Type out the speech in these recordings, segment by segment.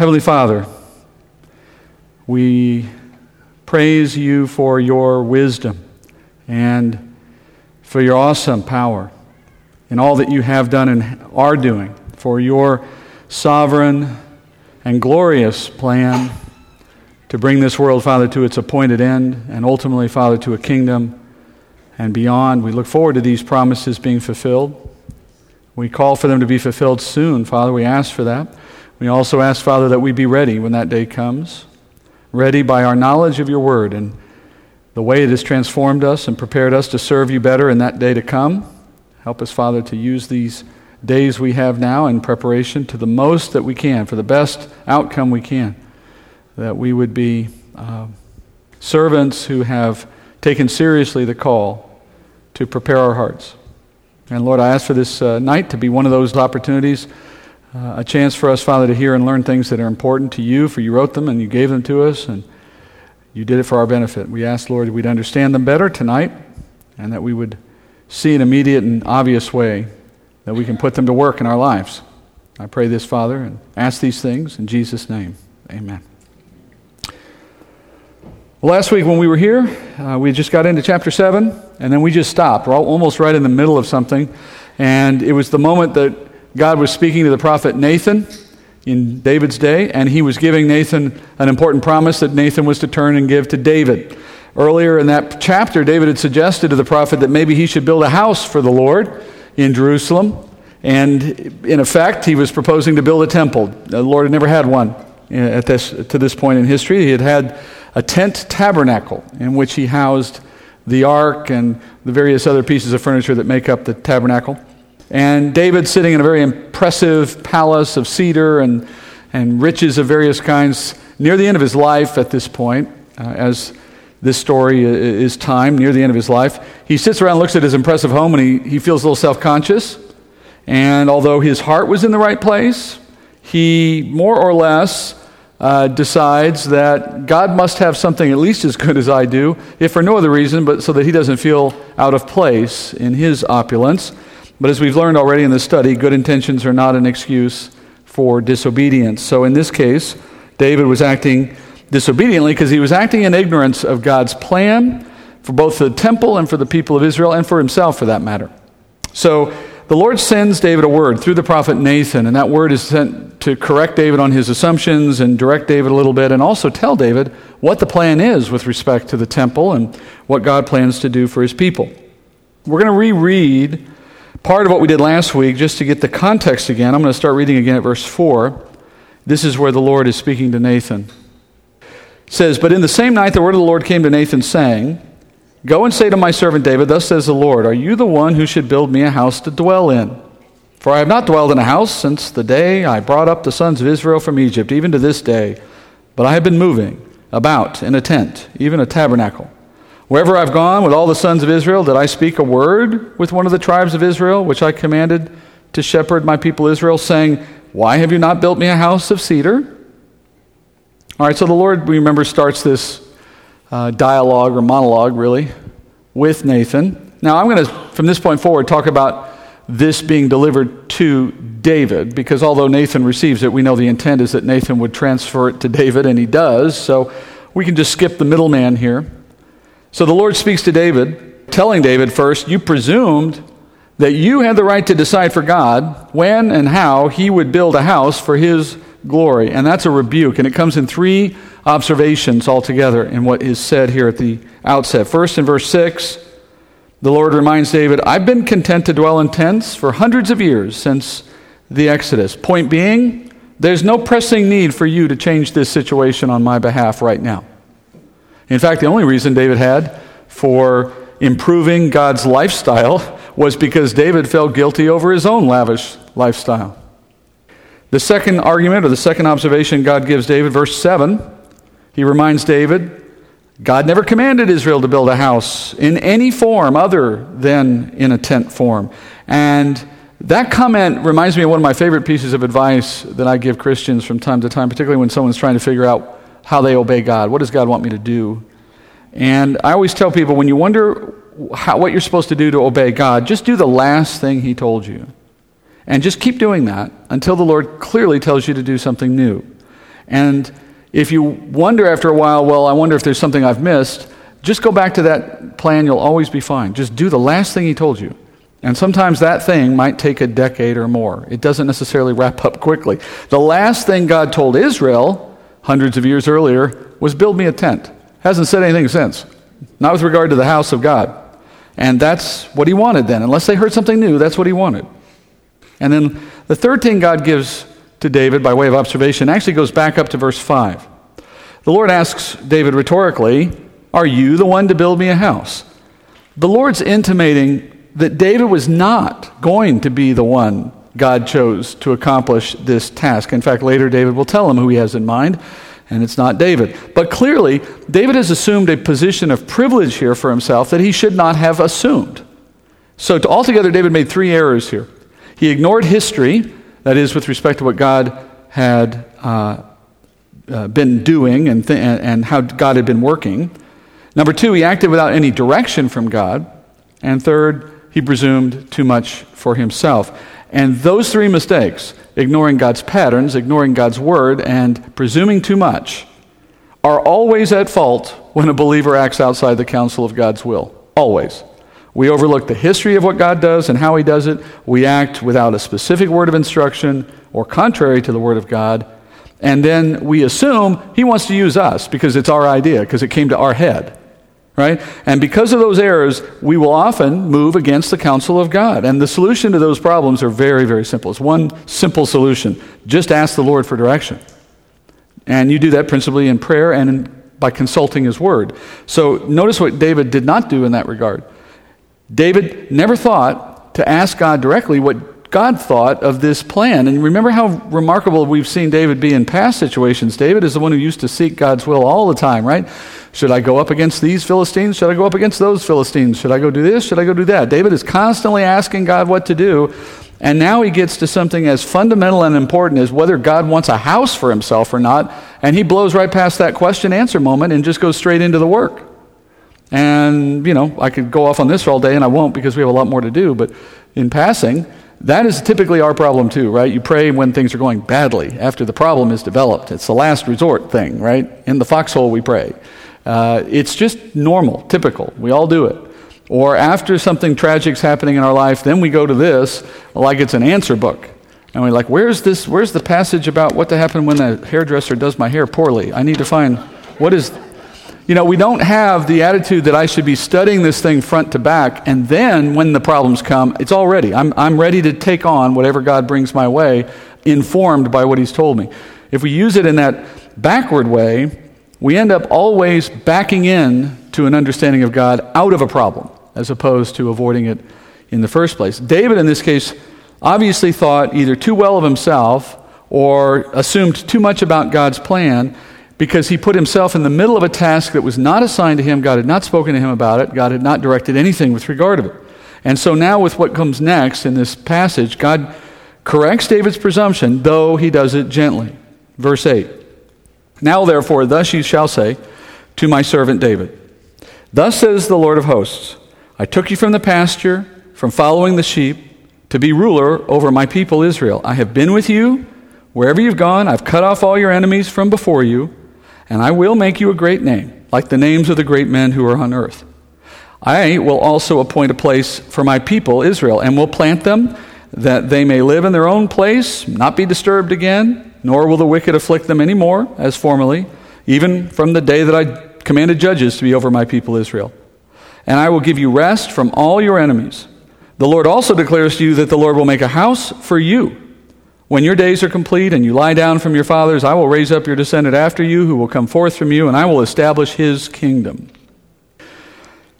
Heavenly Father, we praise you for your wisdom and for your awesome power in all that you have done and are doing, for your sovereign and glorious plan to bring this world, Father, to its appointed end, and ultimately, Father, to a kingdom and beyond. We look forward to these promises being fulfilled. We call for them to be fulfilled soon, Father. We ask for that. We also ask, Father, that we be ready when that day comes, ready by our knowledge of your word and the way it has transformed us and prepared us to serve you better in that day to come. Help us, Father, to use these days we have now in preparation to the most that we can, for the best outcome we can. That we would be uh, servants who have taken seriously the call to prepare our hearts. And Lord, I ask for this uh, night to be one of those opportunities uh, a chance for us, Father, to hear and learn things that are important to you, for you wrote them and you gave them to us, and you did it for our benefit. We ask, Lord, that we'd understand them better tonight, and that we would see an immediate and obvious way that we can put them to work in our lives. I pray this, Father, and ask these things in Jesus' name. Amen. Last week when we were here, uh, we just got into chapter 7, and then we just stopped. We're almost right in the middle of something. And it was the moment that God was speaking to the prophet Nathan in David's day, and he was giving Nathan an important promise that Nathan was to turn and give to David. Earlier in that chapter, David had suggested to the prophet that maybe he should build a house for the Lord in Jerusalem. And in effect, he was proposing to build a temple. The Lord had never had one eh, at this, to this point in history. He had had a tent tabernacle in which he housed the ark and the various other pieces of furniture that make up the tabernacle. And David, sitting in a very impressive palace of cedar and, and riches of various kinds, near the end of his life at this point, uh, as this story is time, near the end of his life, he sits around, looks at his impressive home, and he, he feels a little self conscious. And although his heart was in the right place, he more or less uh, decides that God must have something at least as good as I do, if for no other reason, but so that he doesn't feel out of place in his opulence. But as we've learned already in the study, good intentions are not an excuse for disobedience. So in this case, David was acting disobediently because he was acting in ignorance of God's plan for both the temple and for the people of Israel and for himself for that matter. So the Lord sends David a word through the prophet Nathan, and that word is sent to correct David on his assumptions and direct David a little bit, and also tell David what the plan is with respect to the temple and what God plans to do for his people. We're going to reread part of what we did last week, just to get the context again, I'm going to start reading again at verse 4. This is where the Lord is speaking to Nathan. It says, But in the same night the word of the Lord came to Nathan, saying, Go and say to my servant David, Thus says the Lord, Are you the one who should build me a house to dwell in? For I have not dwelled in a house since the day I brought up the sons of Israel from Egypt, even to this day, but I have been moving about in a tent, even a tabernacle. Wherever I've gone with all the sons of Israel, did I speak a word with one of the tribes of Israel, which I commanded to shepherd my people Israel, saying, Why have you not built me a house of cedar? All right, so the Lord, we remember, starts this uh, dialogue or monologue, really, with Nathan. Now, I'm going to, from this point forward, talk about this being delivered to David, because although Nathan receives it, we know the intent is that Nathan would transfer it to David, and he does. So we can just skip the middleman here. So the Lord speaks to David, telling David first, You presumed that you had the right to decide for God when and how he would build a house for his glory. And that's a rebuke. And it comes in three observations altogether in what is said here at the outset. First, in verse 6, the Lord reminds David, I've been content to dwell in tents for hundreds of years since the Exodus. Point being, there's no pressing need for you to change this situation on my behalf right now. In fact, the only reason David had for improving God's lifestyle was because David felt guilty over his own lavish lifestyle. The second argument, or the second observation God gives David, verse 7, he reminds David God never commanded Israel to build a house in any form other than in a tent form. And that comment reminds me of one of my favorite pieces of advice that I give Christians from time to time, particularly when someone's trying to figure out how they obey God. What does God want me to do? And I always tell people when you wonder how, what you're supposed to do to obey God, just do the last thing He told you. And just keep doing that until the Lord clearly tells you to do something new. And if you wonder after a while, well, I wonder if there's something I've missed, just go back to that plan. You'll always be fine. Just do the last thing he told you. And sometimes that thing might take a decade or more. It doesn't necessarily wrap up quickly. The last thing God told Israel, hundreds of years earlier, was build me a tent. Hasn't said anything since. Not with regard to the house of God. And that's what he wanted then. Unless they heard something new, that's what he wanted. And then the third thing God gives to David by way of observation actually goes back up to verse 5. The Lord asks David rhetorically, Are you the one to build me a house? The Lord's intimating that David was not going to be the one God chose to accomplish this task. In fact, later David will tell him who he has in mind, and it's not David. But clearly, David has assumed a position of privilege here for himself that he should not have assumed. So, altogether, David made three errors here. He ignored history, that is, with respect to what God had uh, uh, been doing and, th- and how God had been working. Number two, he acted without any direction from God. And third, he presumed too much for himself. And those three mistakes, ignoring God's patterns, ignoring God's word, and presuming too much, are always at fault when a believer acts outside the counsel of God's will. Always. We overlook the history of what God does and how he does it. We act without a specific word of instruction or contrary to the word of God. And then we assume he wants to use us because it's our idea, because it came to our head right? And because of those errors, we will often move against the counsel of God. And the solution to those problems are very, very simple. It's one simple solution just ask the Lord for direction. And you do that principally in prayer and in, by consulting His Word. So notice what David did not do in that regard. David never thought to ask God directly what God thought of this plan. And remember how remarkable we've seen David be in past situations. David is the one who used to seek God's will all the time, right? Should I go up against these Philistines? Should I go up against those Philistines? Should I go do this? Should I go do that? David is constantly asking God what to do. And now he gets to something as fundamental and important as whether God wants a house for himself or not. And he blows right past that question answer moment and just goes straight into the work. And, you know, I could go off on this all day and I won't because we have a lot more to do. But in passing, that is typically our problem too, right? You pray when things are going badly, after the problem is developed. It's the last resort thing, right? In the foxhole, we pray. Uh, it's just normal, typical. We all do it. Or after something tragic's happening in our life, then we go to this like it's an answer book. And we're like, where's this? Where's the passage about what to happen when the hairdresser does my hair poorly? I need to find what is you know, we don't have the attitude that I should be studying this thing front to back, and then when the problems come, it's all ready. I'm, I'm ready to take on whatever God brings my way, informed by what He's told me. If we use it in that backward way, we end up always backing in to an understanding of God out of a problem, as opposed to avoiding it in the first place. David, in this case, obviously thought either too well of himself or assumed too much about God's plan because he put himself in the middle of a task that was not assigned to him. God had not spoken to him about it, God had not directed anything with regard to it. And so now, with what comes next in this passage, God corrects David's presumption, though he does it gently. Verse 8 Now, therefore, thus you shall say to my servant David, Thus says the Lord of hosts, I took you from the pasture, from following the sheep, to be ruler over my people Israel. I have been with you wherever you've gone, I've cut off all your enemies from before you and I will make you a great name, like the names of the great men who are on earth. I will also appoint a place for my people, Israel, and will plant them that they may live in their own place, not be disturbed again, nor will the wicked afflict them any more, as formerly, even from the day that I commanded judges to be over my people Israel. And I will give you rest from all your enemies. The Lord also declares to you that the Lord will make a house for you when your days are complete and you lie down from your fathers, I will raise up your descendant after you who will come forth from you, and I will establish his kingdom.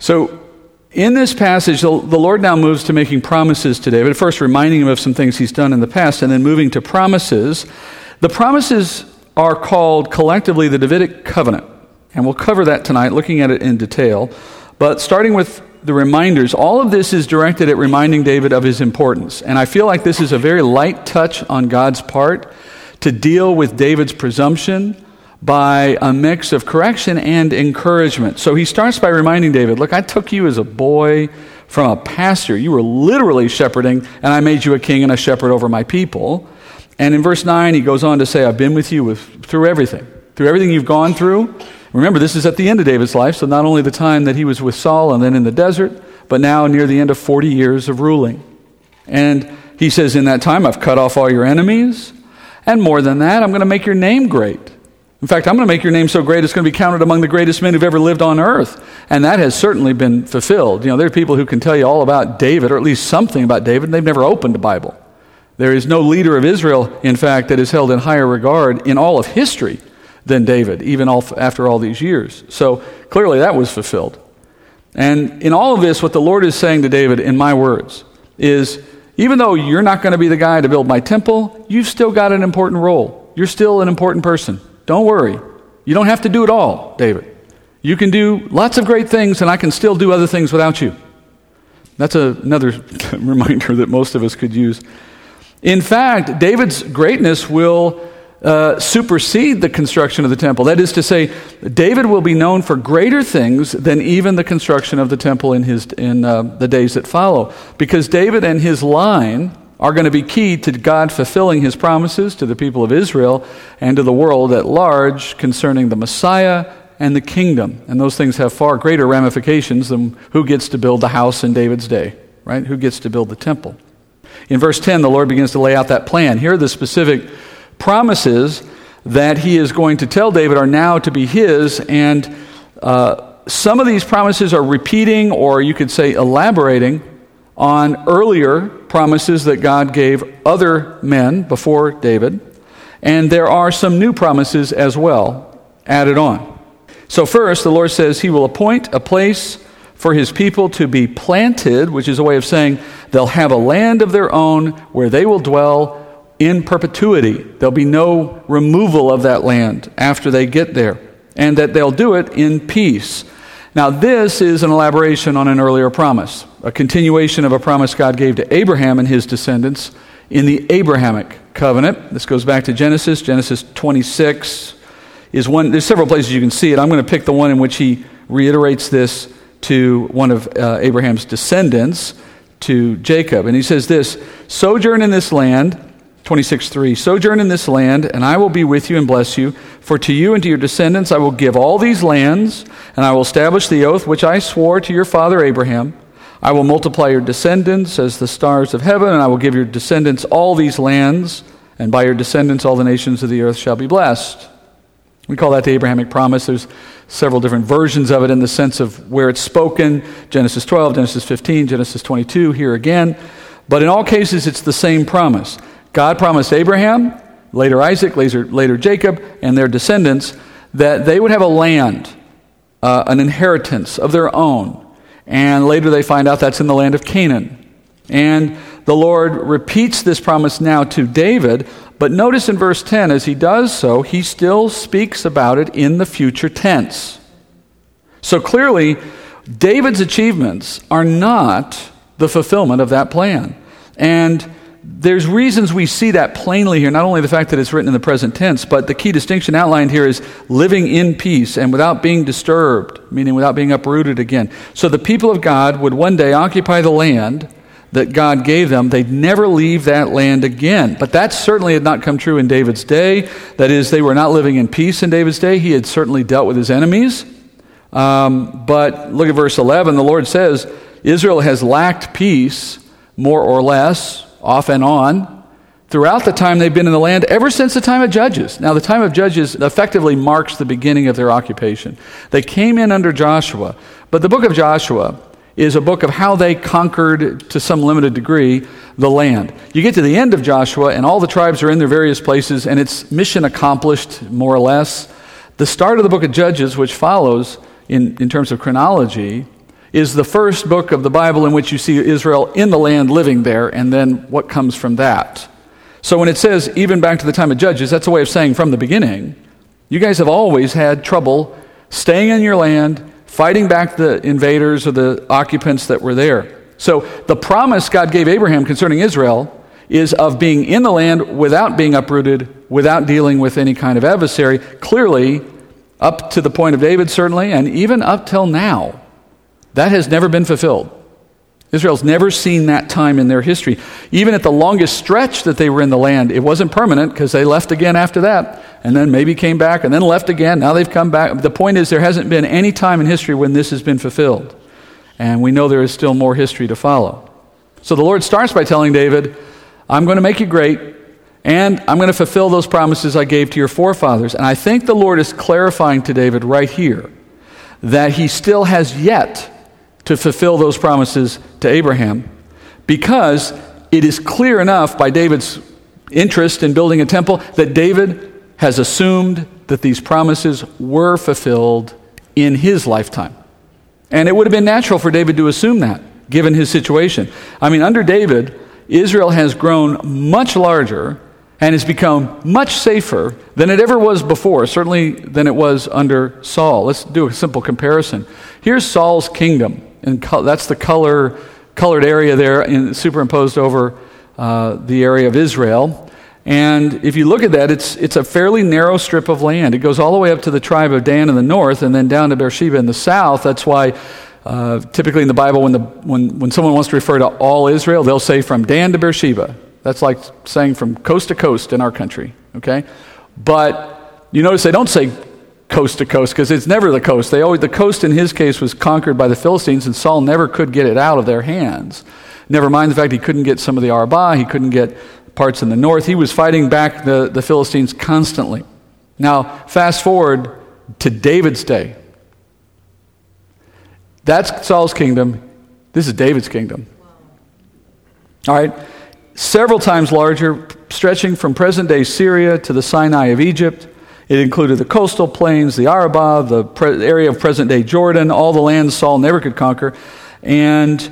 So, in this passage, the Lord now moves to making promises to David, first reminding him of some things he's done in the past, and then moving to promises. The promises are called collectively the Davidic covenant, and we'll cover that tonight, looking at it in detail. But starting with the reminders, all of this is directed at reminding David of his importance. And I feel like this is a very light touch on God's part to deal with David's presumption by a mix of correction and encouragement. So he starts by reminding David, Look, I took you as a boy from a pasture. You were literally shepherding, and I made you a king and a shepherd over my people. And in verse 9, he goes on to say, I've been with you with, through everything, through everything you've gone through. Remember, this is at the end of David's life, so not only the time that he was with Saul and then in the desert, but now near the end of 40 years of ruling. And he says, In that time, I've cut off all your enemies. And more than that, I'm going to make your name great. In fact, I'm going to make your name so great it's going to be counted among the greatest men who've ever lived on earth. And that has certainly been fulfilled. You know, there are people who can tell you all about David, or at least something about David, and they've never opened a Bible. There is no leader of Israel, in fact, that is held in higher regard in all of history than David, even after all these years. So clearly that was fulfilled. And in all of this, what the Lord is saying to David, in my words, is even though you're not going to be the guy to build my temple, you've still got an important role. You're still an important person. Don't worry. You don't have to do it all, David. You can do lots of great things, and I can still do other things without you. That's a, another reminder that most of us could use. In fact, David's greatness will uh, supersede the construction of the temple. That is to say, David will be known for greater things than even the construction of the temple in, his, in uh, the days that follow. Because David and his line are going to be key to God fulfilling his promises to the people of Israel and to the world at large concerning the Messiah and the kingdom. And those things have far greater ramifications than who gets to build the house in David's day, right? Who gets to build the temple. In verse 10, the Lord begins to lay out that plan. Here are the specific promises that he is going to tell David are now to be his, and uh, some of these promises are repeating, or you could say elaborating, on earlier promises that God gave other men before David. And there are some new promises as well added on. So, first, the Lord says he will appoint a place for his people to be planted, which is a way of saying they'll have a land of their own where they will dwell in perpetuity. There'll be no removal of that land after they get there, and that they'll do it in peace. Now, this is an elaboration on an earlier promise, a continuation of a promise God gave to Abraham and his descendants in the Abrahamic covenant. This goes back to Genesis. Genesis 26 is one, there's several places you can see it. I'm going to pick the one in which he reiterates this to one of uh, Abraham's descendants, to Jacob. And he says this Sojourn in this land 26 3 Sojourn in this land, and I will be with you and bless you. For to you and to your descendants I will give all these lands, and I will establish the oath which I swore to your father Abraham. I will multiply your descendants as the stars of heaven, and I will give your descendants all these lands, and by your descendants all the nations of the earth shall be blessed. We call that the Abrahamic promise. There's several different versions of it in the sense of where it's spoken Genesis 12, Genesis 15, Genesis 22, here again. But in all cases, it's the same promise. God promised Abraham, later Isaac, later, later Jacob, and their descendants that they would have a land, uh, an inheritance of their own. And later they find out that's in the land of Canaan. And the Lord repeats this promise now to David, but notice in verse 10, as he does so, he still speaks about it in the future tense. So clearly, David's achievements are not the fulfillment of that plan. And there's reasons we see that plainly here, not only the fact that it's written in the present tense, but the key distinction outlined here is living in peace and without being disturbed, meaning without being uprooted again. So the people of God would one day occupy the land that God gave them. They'd never leave that land again. But that certainly had not come true in David's day. That is, they were not living in peace in David's day. He had certainly dealt with his enemies. Um, but look at verse 11. The Lord says, Israel has lacked peace more or less off and on throughout the time they've been in the land, ever since the time of Judges. Now, the time of Judges effectively marks the beginning of their occupation. They came in under Joshua, but the book of Joshua is a book of how they conquered, to some limited degree, the land. You get to the end of Joshua, and all the tribes are in their various places, and it's mission accomplished, more or less. The start of the book of Judges, which follows in, in terms of chronology, is the first book of the Bible in which you see Israel in the land living there, and then what comes from that. So when it says, even back to the time of Judges, that's a way of saying from the beginning, you guys have always had trouble staying in your land, fighting back the invaders or the occupants that were there. So the promise God gave Abraham concerning Israel is of being in the land without being uprooted, without dealing with any kind of adversary. Clearly, up to the point of David, certainly, and even up till now. That has never been fulfilled. Israel's never seen that time in their history. Even at the longest stretch that they were in the land, it wasn't permanent because they left again after that, and then maybe came back, and then left again. Now they've come back. The point is, there hasn't been any time in history when this has been fulfilled. And we know there is still more history to follow. So the Lord starts by telling David, I'm going to make you great, and I'm going to fulfill those promises I gave to your forefathers. And I think the Lord is clarifying to David right here that he still has yet to fulfill those promises to Abraham because it is clear enough by David's interest in building a temple that David has assumed that these promises were fulfilled in his lifetime. And it would have been natural for David to assume that, given his situation. I mean, under David, Israel has grown much larger and has become much safer than it ever was before, certainly than it was under Saul. Let's do a simple comparison. Here's Saul's kingdom and co- that's the color, colored area there in, superimposed over uh, the area of Israel. And if you look at that, it's, it's a fairly narrow strip of land. It goes all the way up to the tribe of Dan in the north and then down to Beersheba in the south. That's why uh, typically in the Bible, when, the, when, when someone wants to refer to all Israel, they'll say from Dan to Beersheba. That's like saying from coast to coast in our country, okay? But you notice they don't say coast to coast because it's never the coast. They always, the coast in his case was conquered by the Philistines, and Saul never could get it out of their hands. Never mind the fact he couldn't get some of the Arabah, he couldn't get parts in the north. He was fighting back the, the Philistines constantly. Now, fast forward to David's day. That's Saul's kingdom. This is David's kingdom. All right? Several times larger, stretching from present day Syria to the Sinai of Egypt. It included the coastal plains, the Arabah, the pre- area of present day Jordan, all the lands Saul never could conquer. And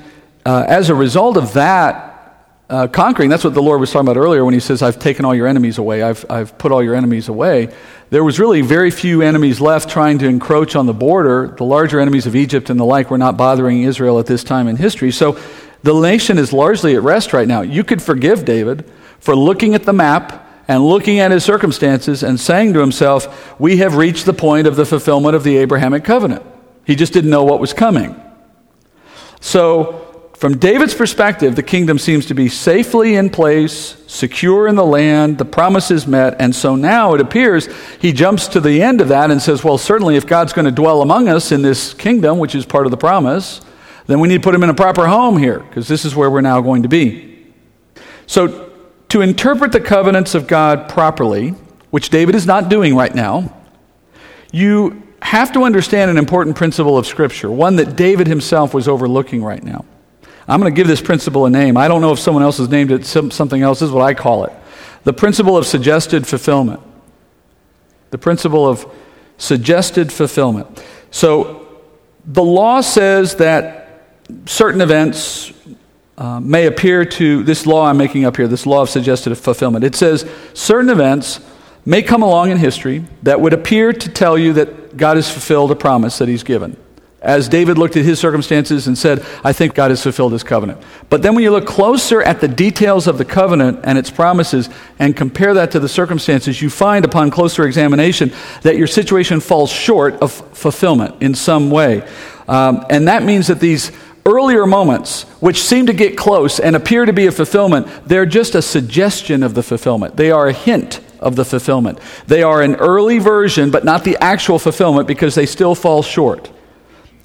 uh, as a result of that uh, conquering, that's what the Lord was talking about earlier when he says, I've taken all your enemies away, I've, I've put all your enemies away. There was really very few enemies left trying to encroach on the border. The larger enemies of Egypt and the like were not bothering Israel at this time in history. So the nation is largely at rest right now. You could forgive David for looking at the map and looking at his circumstances and saying to himself, We have reached the point of the fulfillment of the Abrahamic covenant. He just didn't know what was coming. So, from David's perspective, the kingdom seems to be safely in place, secure in the land, the promise is met, and so now it appears he jumps to the end of that and says, Well, certainly if God's going to dwell among us in this kingdom, which is part of the promise, then we need to put him in a proper home here, because this is where we're now going to be. So, to interpret the covenants of God properly, which David is not doing right now, you have to understand an important principle of Scripture, one that David himself was overlooking right now. I'm going to give this principle a name. I don't know if someone else has named it something else. This is what I call it the principle of suggested fulfillment. The principle of suggested fulfillment. So, the law says that certain events uh, may appear to this law I'm making up here, this law of suggested fulfillment. It says certain events may come along in history that would appear to tell you that God has fulfilled a promise that He's given. As David looked at his circumstances and said, I think God has fulfilled His covenant. But then when you look closer at the details of the covenant and its promises and compare that to the circumstances, you find upon closer examination that your situation falls short of fulfillment in some way. Um, and that means that these earlier moments, which seem to get close and appear to be a fulfillment, they're just a suggestion of the fulfillment. They are a hint of the fulfillment. They are an early version, but not the actual fulfillment because they still fall short.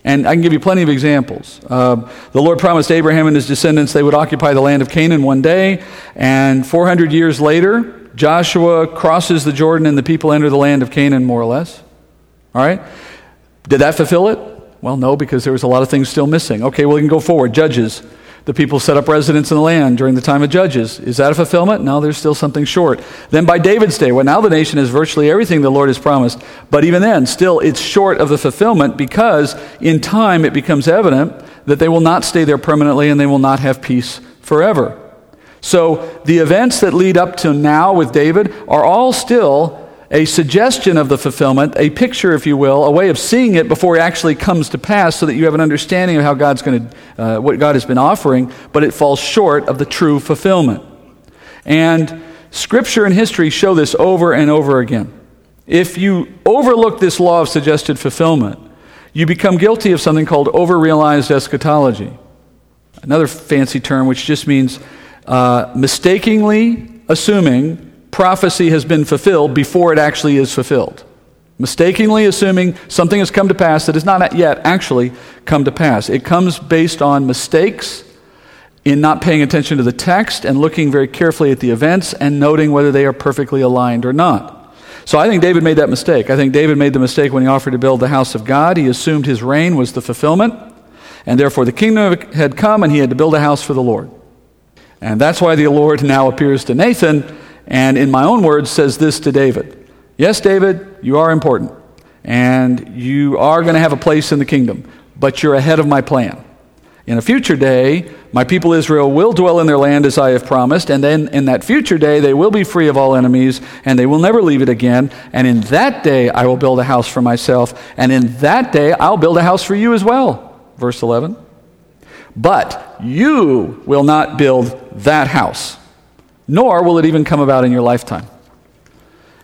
And I can give you plenty of examples. Uh, the Lord promised Abraham and his descendants they would occupy the land of Canaan one day, and 400 years later, Joshua crosses the Jordan and the people enter the land of Canaan, more or less. All right? Did that fulfill it? Well, no, because there was a lot of things still missing. Okay, well, we can go forward. Judges. The people set up residence in the land during the time of Judges. Is that a fulfillment? No, there's still something short. Then by David's day, well, now the nation has virtually everything the Lord has promised. But even then, still, it's short of the fulfillment because in time it becomes evident that they will not stay there permanently and they will not have peace forever. So the events that lead up to now with David are all still a suggestion of the fulfillment, a picture, if you will, a way of seeing it before it actually comes to pass so that you have an understanding of how God's going to, uh, what God has been offering, but it falls short of the true fulfillment. And Scripture and history show this over and over again. If you overlook this law of suggested fulfillment, you become guilty of something called overrealized eschatology. another fancy term which just means uh, mistakenly assuming prophecy has been fulfilled before it actually is fulfilled. Mistakenly assuming something has come to pass that has not yet actually come to pass. It comes based on mistakes in not paying attention to the text and looking very carefully at the events and noting whether they are perfectly aligned or not. So I think David made that mistake. I think David made the mistake when he offered to build the house of God. He assumed his reign was the fulfillment, and therefore the kingdom had come and he had to build a house for the Lord. And that's why the Lord now appears to Nathan and, in my own words, says this to David Yes, David, you are important, and you are going to have a place in the kingdom, but you're ahead of my plan. In a future day, my people Israel will dwell in their land as I have promised, and then in that future day, they will be free of all enemies, and they will never leave it again. And in that day, I will build a house for myself, and in that day, I'll build a house for you as well. Verse 11. But you will not build that house, nor will it even come about in your lifetime.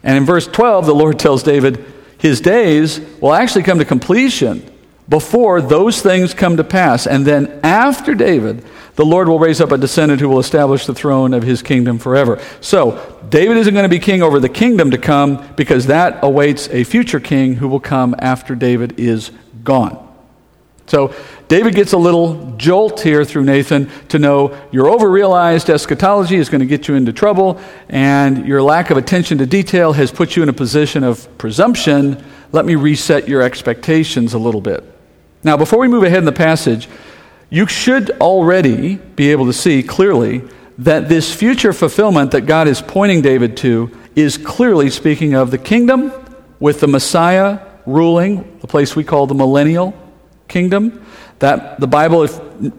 And in verse 12, the Lord tells David, his days will actually come to completion before those things come to pass. And then after David, the Lord will raise up a descendant who will establish the throne of his kingdom forever. So, David isn't going to be king over the kingdom to come because that awaits a future king who will come after David is gone. So, David gets a little jolt here through Nathan to know your overrealized eschatology is going to get you into trouble, and your lack of attention to detail has put you in a position of presumption. Let me reset your expectations a little bit. Now, before we move ahead in the passage, you should already be able to see clearly that this future fulfillment that God is pointing David to is clearly speaking of the kingdom with the Messiah ruling, the place we call the millennial kingdom. That the Bible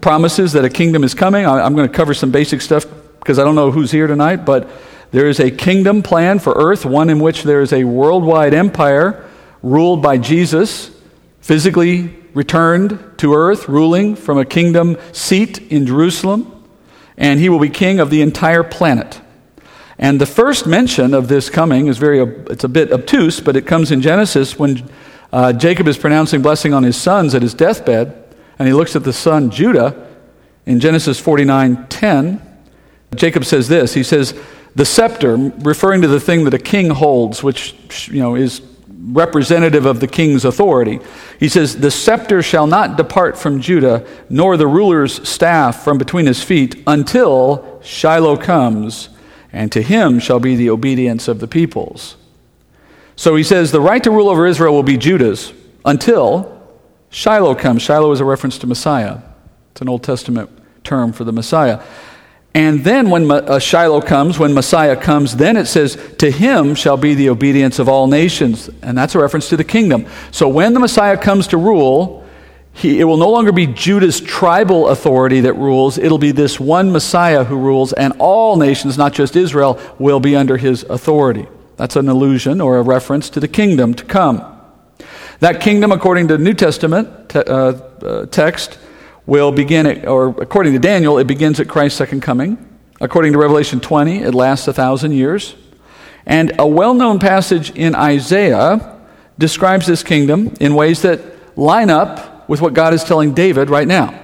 promises that a kingdom is coming. I'm going to cover some basic stuff because I don't know who's here tonight, but there is a kingdom plan for earth, one in which there is a worldwide empire ruled by Jesus, physically returned to earth, ruling from a kingdom seat in Jerusalem, and he will be king of the entire planet. And the first mention of this coming is very, it's a bit obtuse, but it comes in Genesis when uh, Jacob is pronouncing blessing on his sons at his deathbed and he looks at the son Judah in Genesis 49 10. Jacob says this He says, The scepter, referring to the thing that a king holds, which you know, is representative of the king's authority. He says, The scepter shall not depart from Judah, nor the ruler's staff from between his feet, until Shiloh comes, and to him shall be the obedience of the peoples. So he says, The right to rule over Israel will be Judah's until Shiloh comes. Shiloh is a reference to Messiah. It's an Old Testament term for the Messiah. And then when uh, Shiloh comes, when Messiah comes, then it says, To him shall be the obedience of all nations. And that's a reference to the kingdom. So when the Messiah comes to rule, he, it will no longer be Judah's tribal authority that rules. It'll be this one Messiah who rules, and all nations, not just Israel, will be under his authority. That's an allusion or a reference to the kingdom to come. That kingdom, according to New Testament te- uh, uh, text, will begin, at, or according to Daniel, it begins at Christ's second coming. According to Revelation 20, it lasts a thousand years. And a well known passage in Isaiah describes this kingdom in ways that line up with what God is telling David right now.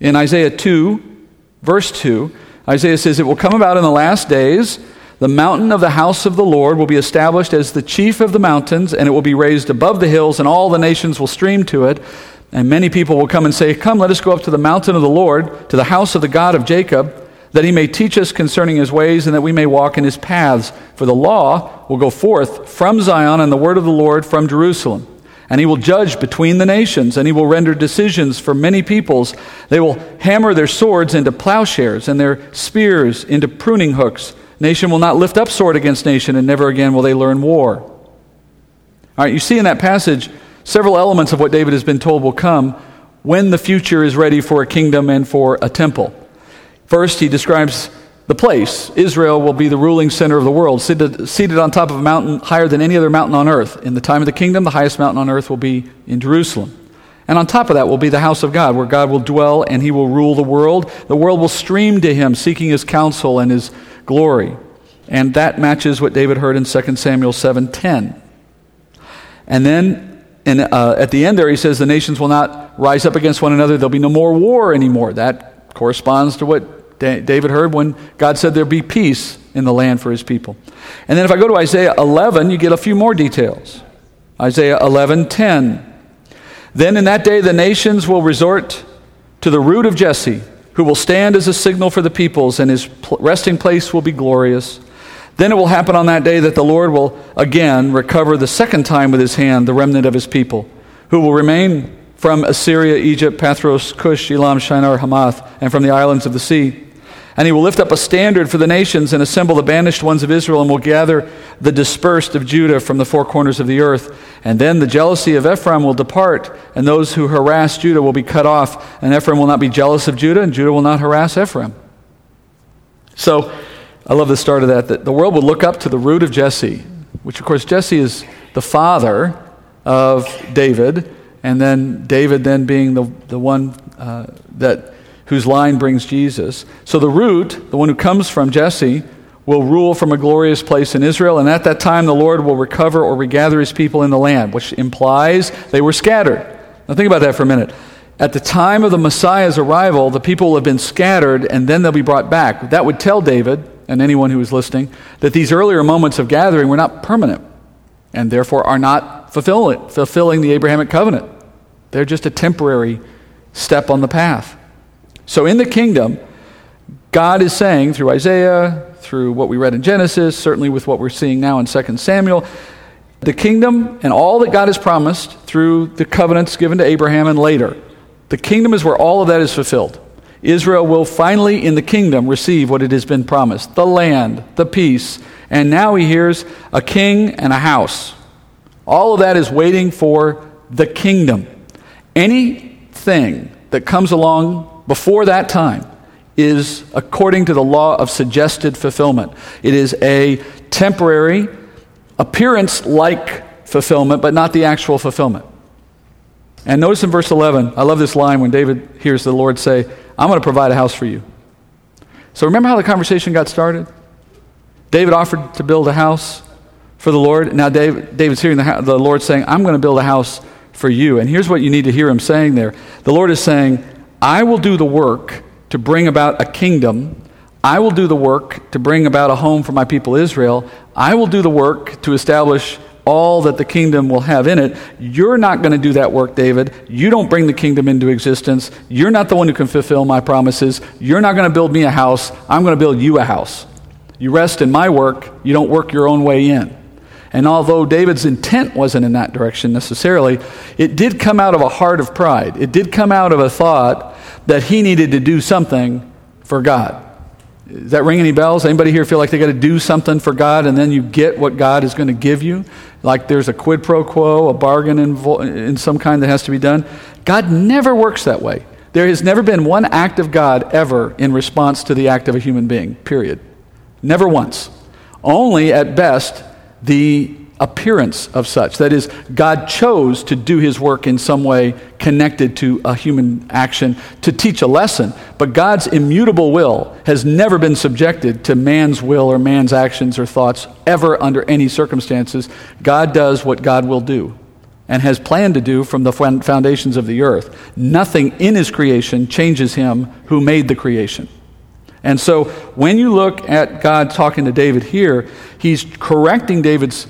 In Isaiah 2, verse 2, Isaiah says, It will come about in the last days the mountain of the house of the Lord will be established as the chief of the mountains, and it will be raised above the hills, and all the nations will stream to it. And many people will come and say, Come, let us go up to the mountain of the Lord, to the house of the God of Jacob, that he may teach us concerning his ways, and that we may walk in his paths. For the law will go forth from Zion, and the word of the Lord from Jerusalem. And he will judge between the nations, and he will render decisions for many peoples. They will hammer their swords into plowshares, and their spears into pruning hooks. Nation will not lift up sword against nation, and never again will they learn war. All right, you see in that passage several elements of what David has been told will come when the future is ready for a kingdom and for a temple. First, he describes the place. Israel will be the ruling center of the world, seated, on top of a mountain higher than any other mountain on earth. In the time of the kingdom, the highest mountain on earth will be in Jerusalem. And on top of that will be the house of God, where God will dwell and he will rule the world. The world will stream to him, seeking his counsel and his glory. And that matches what David heard in 2 Samuel 7:10. And then in, uh, at the end there he says the nations will not rise up against one another. There'll be no more war anymore. That corresponds to what David heard when God said there'd be peace in the land for his people. And then if I go to Isaiah 11, you get a few more details. Isaiah 11:10. Then in that day the nations will resort to the root of Jesse, who will stand as a signal for the peoples, and his resting place will be glorious. Then it will happen on that day that the Lord will again recover the second time with his hand the remnant of his people, who will remain from Assyria, Egypt, Pathros, Cush, Elam, Shinar, Hamath, and from the islands of the sea. And he will lift up a standard for the nations and assemble the banished ones of Israel, and will gather the dispersed of Judah from the four corners of the earth. And then the jealousy of Ephraim will depart, and those who harass Judah will be cut off, and Ephraim will not be jealous of Judah, and Judah will not harass Ephraim. So, I love the start of that, that the world will look up to the root of Jesse, which, of course, Jesse is the father of David, and then David then being the, the one uh, that whose line brings Jesus. So the root, the one who comes from Jesse, will rule from a glorious place in Israel, and at that time the Lord will recover or regather his people in the land, which implies they were scattered. Now think about that for a minute. At the time of the Messiah's arrival, the people will have been scattered and then they'll be brought back. That would tell David and anyone who is listening that these earlier moments of gathering were not permanent and therefore are not fulfilling, fulfilling the Abrahamic covenant. They're just a temporary step on the path. So in the kingdom, God is saying through Isaiah, through what we read in Genesis, certainly with what we're seeing now in 2 Samuel, the kingdom and all that God has promised through the covenants given to Abraham and later, the kingdom is where all of that is fulfilled. Israel will finally, in the kingdom, receive what it has been promised the land, the peace, and now he hears a king and a house. All of that is waiting for the kingdom. Anything that comes along before that time is according to the law of suggested fulfillment. It is a temporary, appearance like fulfillment, but not the actual fulfillment. And notice in verse 11, I love this line when David hears the Lord say, I'm going to provide a house for you. So remember how the conversation got started? David offered to build a house for the Lord. Now David, David's hearing the, the Lord saying, I'm going to build a house for you. And here's what you need to hear him saying there. The Lord is saying, I will do the work to bring about a kingdom. I will do the work to bring about a home for my people Israel. I will do the work to establish all that the kingdom will have in it. You're not going to do that work, David. You don't bring the kingdom into existence. You're not the one who can fulfill my promises. You're not going to build me a house. I'm going to build you a house. You rest in my work. You don't work your own way in. And although David's intent wasn't in that direction necessarily, it did come out of a heart of pride. It did come out of a thought that he needed to do something for God. Does that ring any bells? Anybody here feel like they got to do something for God and then you get what God is going to give you? Like there's a quid pro quo, a bargain in, in some kind that has to be done? God never works that way. There has never been one act of God ever in response to the act of a human being, period. Never once. Only at best the appearance of such. That is, God chose to do his work in some way connected to a human action to teach a lesson. But God's immutable will has never been subjected to man's will or man's actions or thoughts ever under any circumstances. God does what God will do and has planned to do from the foundations of the earth. Nothing in his creation changes him who made the creation. And so when you look at God talking to David here, he's correcting David's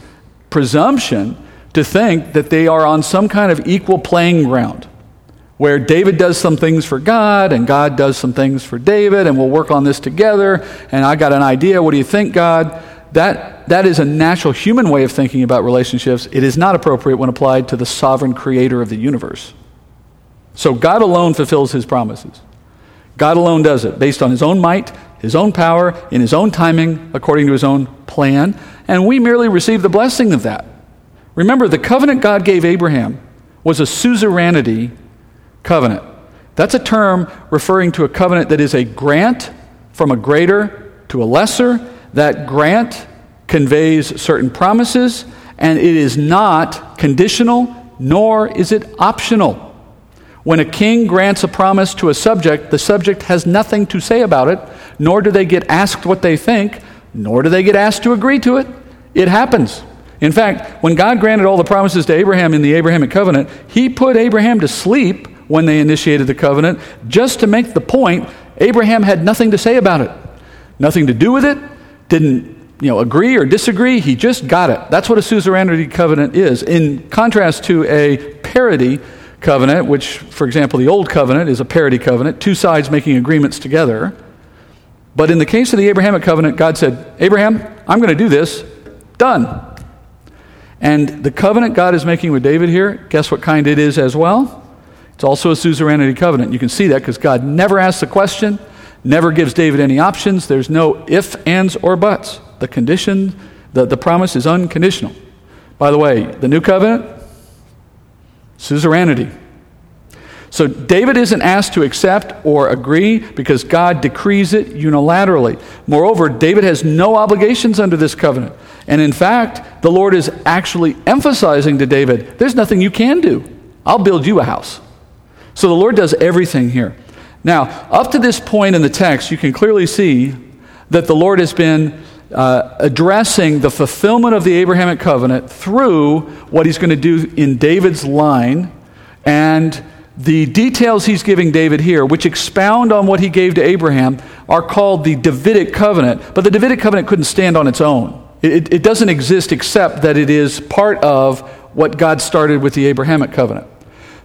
presumption to think that they are on some kind of equal playing ground where David does some things for God and God does some things for David and we'll work on this together and I got an idea. What do you think God? That that is a natural human way of thinking about relationships. It is not appropriate when applied to the sovereign creator of the universe. So God alone fulfills his promises. God alone does it, based on his own might, his own power, in his own timing, according to his own plan, and we merely receive the blessing of that. Remember, the covenant God gave Abraham was a suzerainty covenant. That's a term referring to a covenant that is a grant from a greater to a lesser. That grant conveys certain promises, and it is not conditional, nor is it optional. When a king grants a promise to a subject, the subject has nothing to say about it, nor do they get asked what they think, nor do they get asked to agree to it. It happens. In fact, when God granted all the promises to Abraham in the Abrahamic covenant, he put Abraham to sleep when they initiated the covenant just to make the point Abraham had nothing to say about it, nothing to do with it, didn't you know, agree or disagree. He just got it. That's what a suzerainty covenant is. In contrast to a parity covenant, which, for example, the Old Covenant is a parity covenant, two sides making agreements together. But in the case of the Abrahamic covenant, God said, Abraham, I'm going to do this. Done. And the covenant God is making with David here, guess what kind it is as well? It's also a suzerainty covenant. You can see that because God never asks the question, never gives David any options. There's no if, ands, or buts. The condition, the, the promise is unconditional. By the way, the new covenant, suzerainty. So David isn't asked to accept or agree because God decrees it unilaterally. Moreover, David has no obligations under this covenant. And in fact, the Lord is actually emphasizing to David, there's nothing you can do. I'll build you a house. So the Lord does everything here. Now, up to this point in the text, you can clearly see that the Lord has been uh, addressing the fulfillment of the Abrahamic covenant through what he's going to do in David's line and the details he's giving David here, which expound on what he gave to Abraham, are called the Davidic covenant. But the Davidic covenant couldn't stand on its own. It, it doesn't exist except that it is part of what God started with the Abrahamic covenant.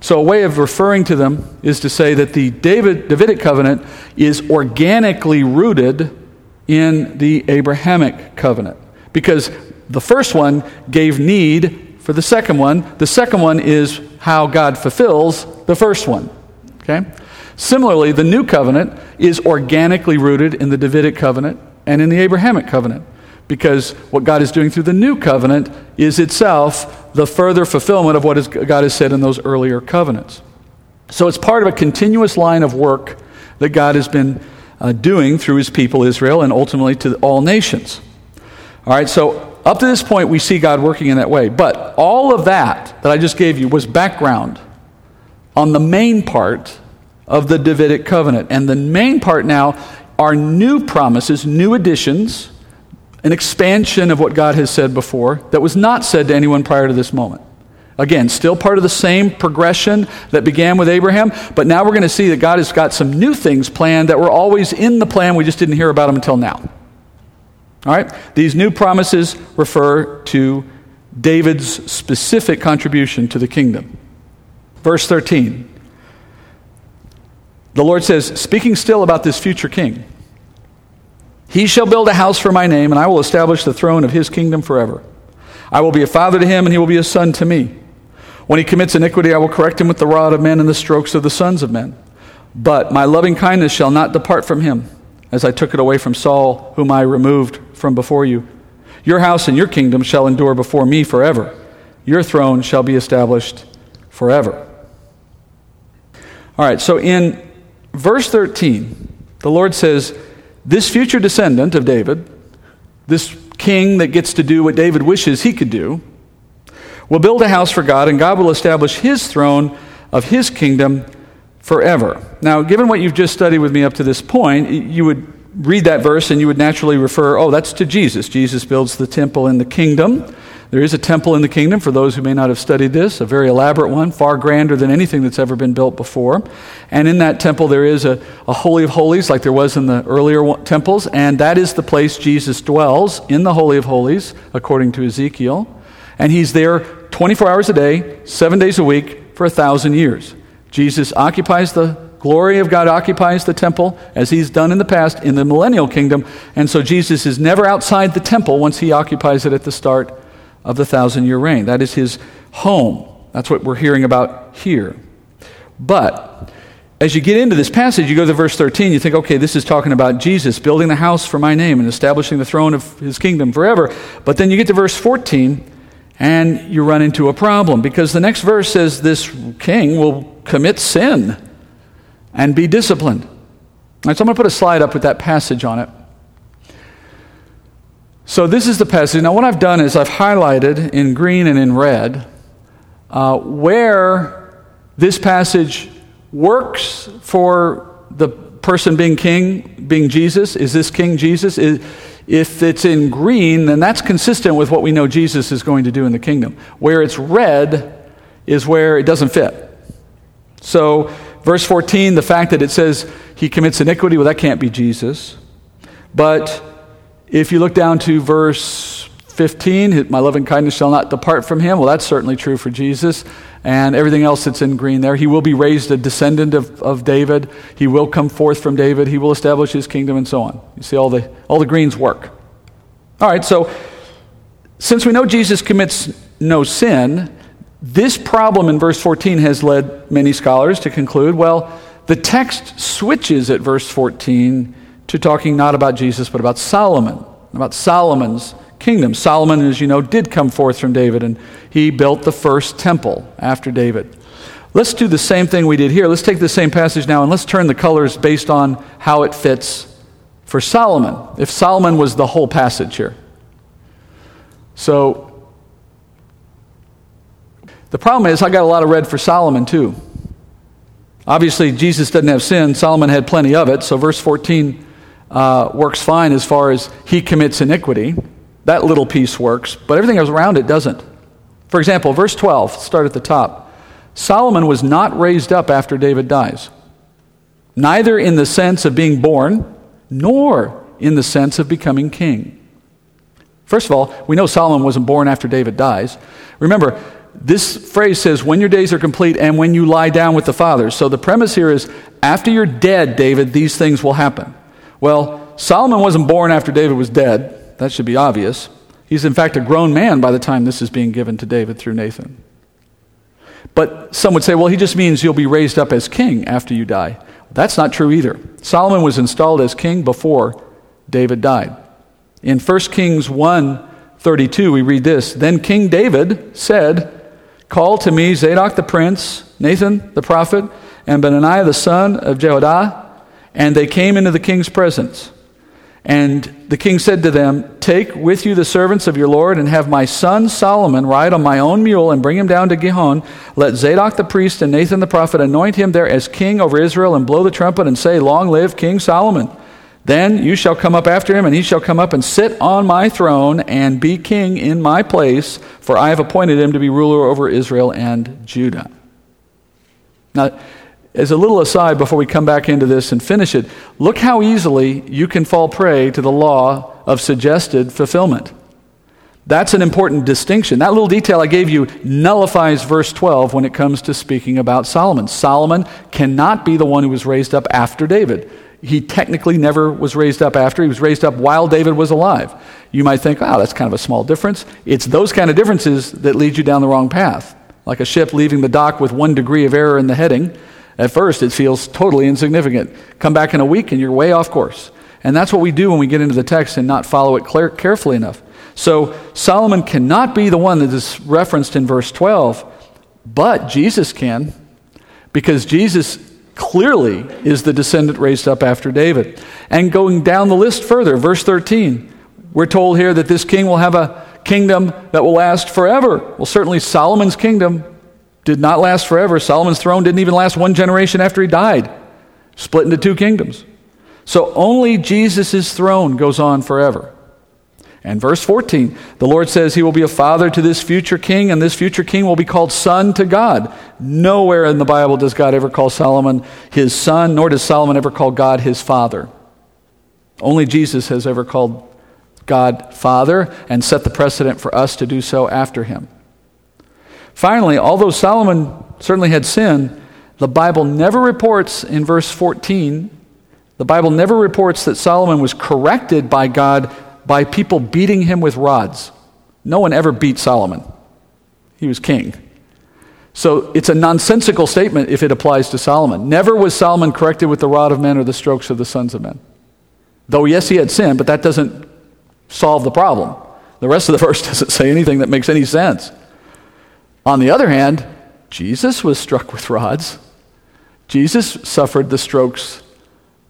So, a way of referring to them is to say that the David, Davidic covenant is organically rooted in the Abrahamic covenant. Because the first one gave need for the second one. The second one is how God fulfills the first one. Okay? Similarly, the new covenant is organically rooted in the Davidic covenant and in the Abrahamic covenant. Because what God is doing through the new covenant is itself the further fulfillment of what God has said in those earlier covenants. So it's part of a continuous line of work that God has been uh, doing through his people Israel and ultimately to all nations. All right, so up to this point, we see God working in that way. But all of that that I just gave you was background on the main part of the Davidic covenant. And the main part now are new promises, new additions, an expansion of what God has said before that was not said to anyone prior to this moment. Again, still part of the same progression that began with Abraham, but now we're going to see that God has got some new things planned that were always in the plan. We just didn't hear about them until now. All right? These new promises refer to David's specific contribution to the kingdom. Verse 13. The Lord says, speaking still about this future king, He shall build a house for my name, and I will establish the throne of his kingdom forever. I will be a father to him, and he will be a son to me. When he commits iniquity, I will correct him with the rod of men and the strokes of the sons of men. But my loving kindness shall not depart from him, as I took it away from Saul, whom I removed from before you. Your house and your kingdom shall endure before me forever. Your throne shall be established forever. All right, so in verse 13, the Lord says, This future descendant of David, this king that gets to do what David wishes he could do, will build a house for God, and God will establish his throne of his kingdom forever. Now, given what you've just studied with me up to this point, you would read that verse and you would naturally refer, oh, that's to Jesus. Jesus builds the temple in the kingdom. There is a temple in the kingdom for those who may not have studied this, a very elaborate one, far grander than anything that's ever been built before. And in that temple, there is a, a Holy of Holies, like there was in the earlier temples, and that is the place Jesus dwells in the Holy of Holies, according to Ezekiel. And he's there 24 hours a day, seven days a week, for a thousand years. Jesus occupies the glory of God occupies the temple as he's done in the past in the millennial kingdom. And so Jesus is never outside the temple once he occupies it at the start of the thousand year reign. That is his home. That's what we're hearing about here. But as you get into this passage, you go to verse 13, you think, okay, this is talking about Jesus building the house for my name and establishing the throne of his kingdom forever. But then you get to verse 14, and you run into a problem because the next verse says this king will commit sin and be disciplined. Right, so I'm going to put a slide up with that passage on it. So this is the passage. Now, what I've done is I've highlighted in green and in red uh, where this passage works for the person being king, being Jesus. Is this King Jesus? Is, if it's in green, then that's consistent with what we know Jesus is going to do in the kingdom. Where it's red is where it doesn't fit. So, Verse 14, the fact that it says he commits iniquity, well, that can't be Jesus. But if you look down to verse 15, my loving kindness shall not depart from him. Well, that's certainly true for Jesus. And everything else that's in green there. He will be raised a descendant of, of David. He will come forth from David. He will establish his kingdom and so on. You see, all the, all the greens work. All right, so since we know Jesus commits no sin, this problem in verse 14 has led many scholars to conclude well, the text switches at verse 14 to talking not about Jesus, but about Solomon, about Solomon's kingdom. Solomon, as you know, did come forth from David, and he built the first temple after David. Let's do the same thing we did here. Let's take the same passage now and let's turn the colors based on how it fits for Solomon. If Solomon was the whole passage here. So, the problem is, I got a lot of red for Solomon too. Obviously, Jesus doesn't have sin. Solomon had plenty of it. So, verse 14 uh, works fine as far as he commits iniquity. That little piece works, but everything else around it doesn't. For example, verse 12, start at the top. Solomon was not raised up after David dies, neither in the sense of being born, nor in the sense of becoming king. First of all, we know Solomon wasn't born after David dies. Remember, this phrase says, when your days are complete and when you lie down with the fathers. So the premise here is, after you're dead, David, these things will happen. Well, Solomon wasn't born after David was dead. That should be obvious. He's, in fact, a grown man by the time this is being given to David through Nathan. But some would say, well, he just means you'll be raised up as king after you die. That's not true either. Solomon was installed as king before David died. In 1 Kings 1 32, we read this Then King David said, Call to me Zadok the prince, Nathan the prophet, and Benaiah the son of Jehoiada and they came into the king's presence. And the king said to them, Take with you the servants of your Lord, and have my son Solomon ride on my own mule, and bring him down to Gihon. Let Zadok the priest and Nathan the prophet anoint him there as king over Israel, and blow the trumpet, and say, Long live King Solomon. Then you shall come up after him, and he shall come up and sit on my throne, and be king in my place, for I have appointed him to be ruler over Israel and Judah. Now, as a little aside before we come back into this and finish it, look how easily you can fall prey to the law of suggested fulfillment. That's an important distinction. That little detail I gave you nullifies verse 12 when it comes to speaking about Solomon. Solomon cannot be the one who was raised up after David. He technically never was raised up after. He was raised up while David was alive. You might think, oh, that's kind of a small difference. It's those kind of differences that lead you down the wrong path. Like a ship leaving the dock with one degree of error in the heading at first, it feels totally insignificant. Come back in a week and you're way off course. And that's what we do when we get into the text and not follow it clear, carefully enough. So Solomon cannot be the one that is referenced in verse 12, but Jesus can, because Jesus clearly is the descendant raised up after David. And going down the list further, verse 13, we're told here that this king will have a kingdom that will last forever. Well, certainly Solomon's kingdom did not last forever. Solomon's throne didn't even last one generation after he died, split into two kingdoms. So only Jesus' throne goes on forever. And verse 14, the Lord says he will be a father to this future king, and this future king will be called son to God. Nowhere in the Bible does God ever call Solomon his son, nor does Solomon ever call God his father. Only Jesus has ever called God father and set the precedent for us to do so after him. Finally, although Solomon certainly had sin, the Bible never reports in verse 14, the Bible never reports that Solomon was corrected by God by people beating him with rods. No one ever beat Solomon. He was king. So it's a nonsensical statement if it applies to Solomon. Never was Solomon corrected with the rod of men or the strokes of the sons of men. Though, yes, he had sin, but that doesn't solve the problem. The rest of the verse doesn't say anything that makes any sense. On the other hand, Jesus was struck with rods. Jesus suffered the strokes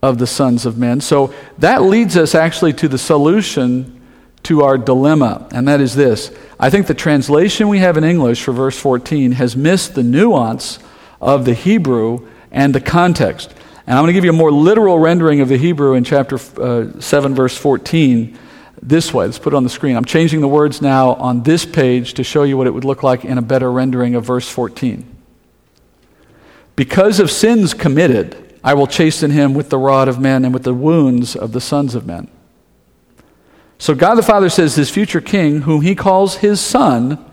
of the sons of men. So that leads us actually to the solution to our dilemma, and that is this. I think the translation we have in English for verse 14 has missed the nuance of the Hebrew and the context. And I'm going to give you a more literal rendering of the Hebrew in chapter uh, 7, verse 14 this way. Let's put it on the screen. I'm changing the words now on this page to show you what it would look like in a better rendering of verse 14. Because of sins committed, I will chasten him with the rod of men and with the wounds of the sons of men. So God the Father says this future king, whom he calls his son,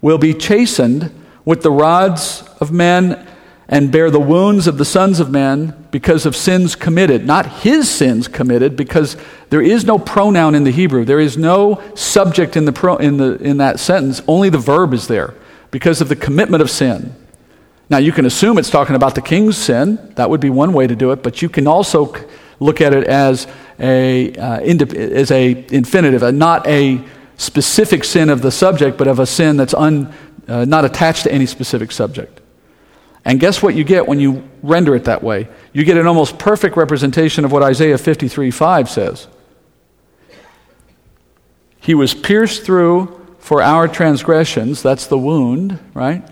will be chastened with the rods of men and bear the wounds of the sons of men because of sins committed. Not his sins committed, because there is no pronoun in the Hebrew. There is no subject in, the pro, in, the, in that sentence. Only the verb is there because of the commitment of sin. Now, you can assume it's talking about the king's sin. That would be one way to do it, but you can also look at it as a, uh, as a infinitive, a, not a specific sin of the subject, but of a sin that's un, uh, not attached to any specific subject. And guess what you get when you render it that way? You get an almost perfect representation of what Isaiah 53 5 says. He was pierced through for our transgressions, that's the wound, right?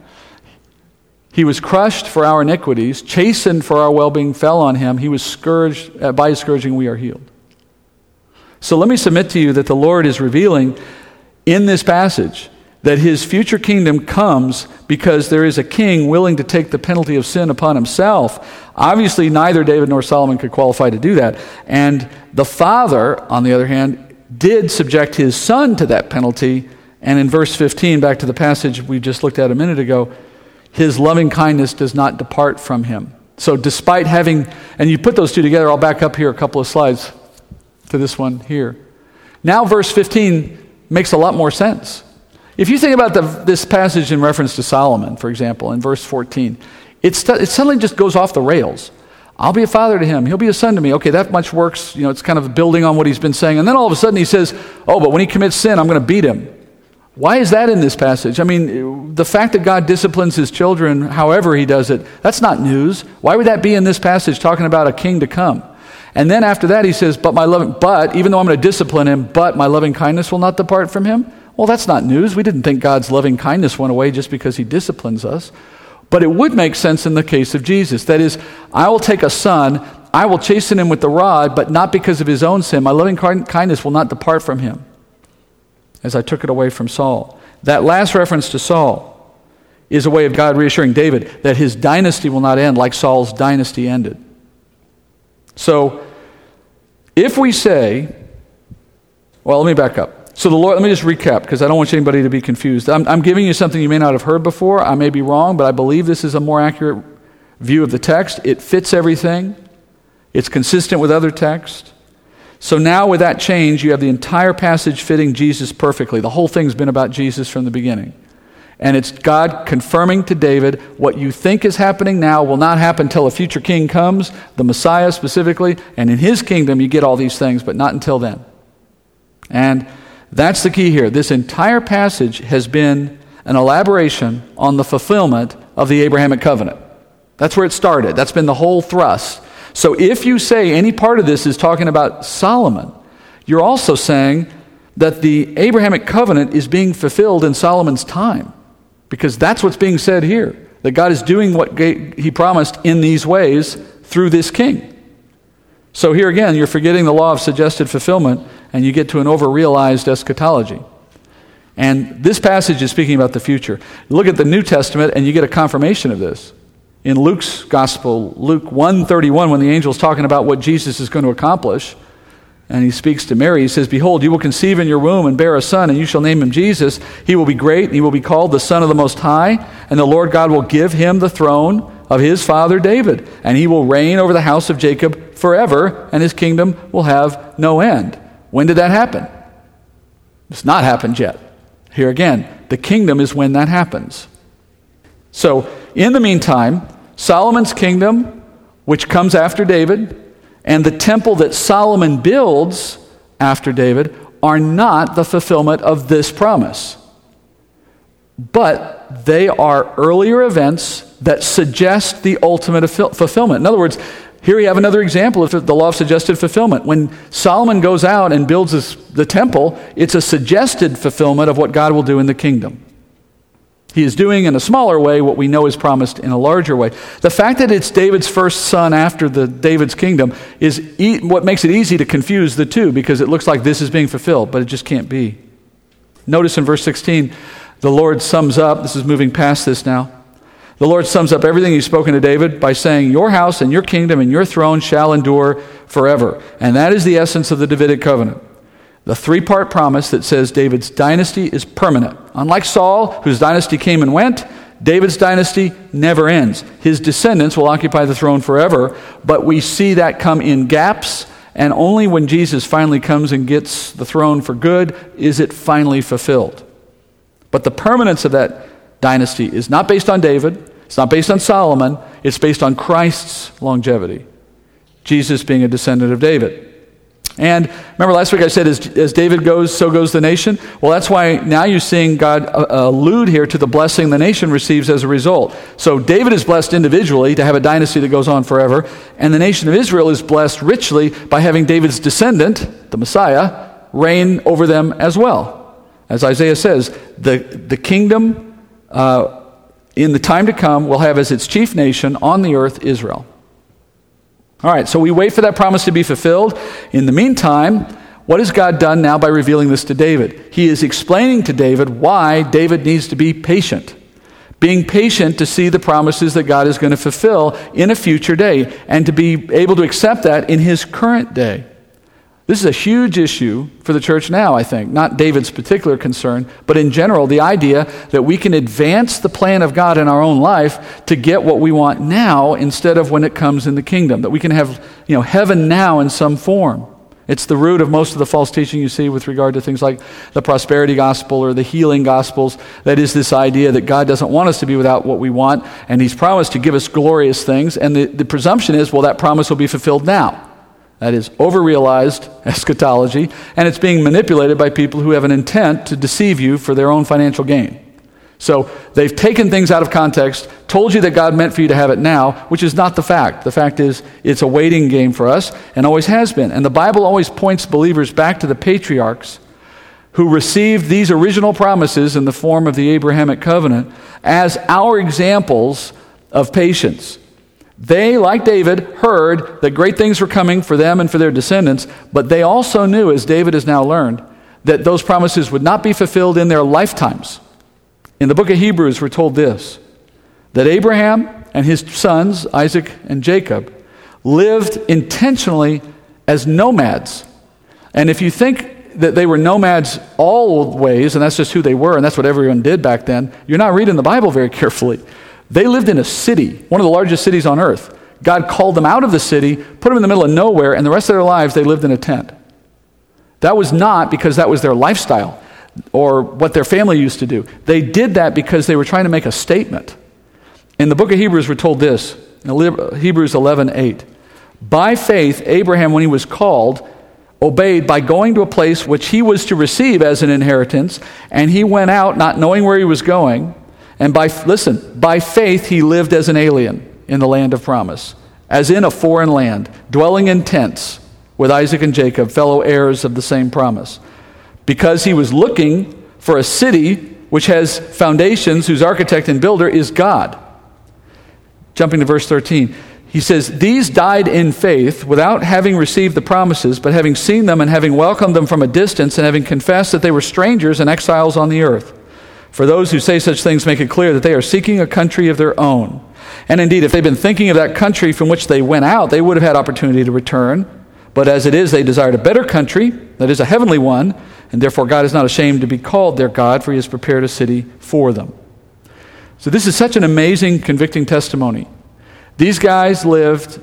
He was crushed for our iniquities, chastened for our well being fell on him. He was scourged, uh, by his scourging we are healed. So let me submit to you that the Lord is revealing in this passage that his future kingdom comes because there is a king willing to take the penalty of sin upon himself. Obviously, neither David nor Solomon could qualify to do that. And the father, on the other hand, did subject his son to that penalty. And in verse 15, back to the passage we just looked at a minute ago, his loving kindness does not depart from him. So, despite having, and you put those two together, I'll back up here a couple of slides to this one here. Now, verse 15 makes a lot more sense. If you think about the, this passage in reference to Solomon, for example, in verse 14, it, st- it suddenly just goes off the rails. I'll be a father to him. He'll be a son to me. Okay, that much works. You know, it's kind of building on what he's been saying. And then all of a sudden he says, Oh, but when he commits sin, I'm going to beat him. Why is that in this passage? I mean, the fact that God disciplines his children however he does it, that's not news. Why would that be in this passage talking about a king to come? And then after that he says, but my loving but even though I'm going to discipline him, but my loving kindness will not depart from him. Well, that's not news. We didn't think God's loving kindness went away just because he disciplines us. But it would make sense in the case of Jesus. That is, I will take a son, I will chasten him with the rod, but not because of his own sin. My loving kindness will not depart from him as I took it away from Saul. That last reference to Saul is a way of God reassuring David that his dynasty will not end like Saul's dynasty ended. So, if we say, well, let me back up. So, the Lord, let me just recap because I don't want anybody to be confused. I'm, I'm giving you something you may not have heard before. I may be wrong, but I believe this is a more accurate view of the text. It fits everything, it's consistent with other texts. So now, with that change, you have the entire passage fitting Jesus perfectly. The whole thing's been about Jesus from the beginning. And it's God confirming to David what you think is happening now will not happen until a future king comes, the Messiah specifically, and in his kingdom you get all these things, but not until then. And that's the key here. This entire passage has been an elaboration on the fulfillment of the Abrahamic covenant. That's where it started. That's been the whole thrust. So if you say any part of this is talking about Solomon, you're also saying that the Abrahamic covenant is being fulfilled in Solomon's time. Because that's what's being said here. That God is doing what he promised in these ways through this king. So here again, you're forgetting the law of suggested fulfillment and you get to an overrealized eschatology. And this passage is speaking about the future. Look at the New Testament and you get a confirmation of this in Luke's gospel, Luke 131, when the angel's talking about what Jesus is going to accomplish, and he speaks to Mary, he says, Behold, you will conceive in your womb and bear a son, and you shall name him Jesus. He will be great, and he will be called the Son of the Most High, and the Lord God will give him the throne of his father David, and he will reign over the house of Jacob forever, and his kingdom will have no end. When did that happen? It's not happened yet. Here again, the kingdom is when that happens. So, in the meantime, Solomon's kingdom, which comes after David, and the temple that Solomon builds after David are not the fulfillment of this promise. But they are earlier events that suggest the ultimate fulfillment. In other words, here we have another example of the law of suggested fulfillment. When Solomon goes out and builds the temple, it's a suggested fulfillment of what God will do in the kingdom. He is doing in a smaller way what we know is promised in a larger way. The fact that it's David's first son after the David's kingdom is e- what makes it easy to confuse the two because it looks like this is being fulfilled, but it just can't be. Notice in verse 16, the Lord sums up, this is moving past this now. The Lord sums up everything he's spoken to David by saying, Your house and your kingdom and your throne shall endure forever. And that is the essence of the Davidic covenant. The three part promise that says David's dynasty is permanent. Unlike Saul, whose dynasty came and went, David's dynasty never ends. His descendants will occupy the throne forever, but we see that come in gaps, and only when Jesus finally comes and gets the throne for good is it finally fulfilled. But the permanence of that dynasty is not based on David, it's not based on Solomon, it's based on Christ's longevity. Jesus being a descendant of David. And remember last week I said, as, as David goes, so goes the nation? Well, that's why now you're seeing God uh, allude here to the blessing the nation receives as a result. So David is blessed individually to have a dynasty that goes on forever, and the nation of Israel is blessed richly by having David's descendant, the Messiah, reign over them as well. As Isaiah says, the, the kingdom uh, in the time to come will have as its chief nation on the earth Israel. All right, so we wait for that promise to be fulfilled. In the meantime, what has God done now by revealing this to David? He is explaining to David why David needs to be patient. Being patient to see the promises that God is going to fulfill in a future day and to be able to accept that in his current day. This is a huge issue for the church now, I think. Not David's particular concern, but in general, the idea that we can advance the plan of God in our own life to get what we want now instead of when it comes in the kingdom. That we can have, you know, heaven now in some form. It's the root of most of the false teaching you see with regard to things like the prosperity gospel or the healing gospels. That is this idea that God doesn't want us to be without what we want, and He's promised to give us glorious things. And the, the presumption is, well, that promise will be fulfilled now. That is overrealized eschatology, and it's being manipulated by people who have an intent to deceive you for their own financial gain. So they've taken things out of context, told you that God meant for you to have it now, which is not the fact. The fact is, it's a waiting game for us and always has been. And the Bible always points believers back to the patriarchs who received these original promises in the form of the Abrahamic covenant as our examples of patience. They, like David, heard that great things were coming for them and for their descendants, but they also knew, as David has now learned, that those promises would not be fulfilled in their lifetimes. In the book of Hebrews, we're told this that Abraham and his sons, Isaac and Jacob, lived intentionally as nomads. And if you think that they were nomads all ways, and that's just who they were, and that's what everyone did back then, you're not reading the Bible very carefully. They lived in a city, one of the largest cities on earth. God called them out of the city, put them in the middle of nowhere, and the rest of their lives they lived in a tent. That was not because that was their lifestyle or what their family used to do. They did that because they were trying to make a statement. In the book of Hebrews, we're told this Hebrews 11 8. By faith, Abraham, when he was called, obeyed by going to a place which he was to receive as an inheritance, and he went out not knowing where he was going. And by, listen, by faith he lived as an alien in the land of promise, as in a foreign land, dwelling in tents with Isaac and Jacob, fellow heirs of the same promise. Because he was looking for a city which has foundations, whose architect and builder is God. Jumping to verse 13. He says, These died in faith without having received the promises, but having seen them and having welcomed them from a distance and having confessed that they were strangers and exiles on the earth. For those who say such things make it clear that they are seeking a country of their own. And indeed, if they'd been thinking of that country from which they went out, they would have had opportunity to return. But as it is, they desired a better country, that is, a heavenly one, and therefore God is not ashamed to be called their God, for he has prepared a city for them. So this is such an amazing, convicting testimony. These guys lived,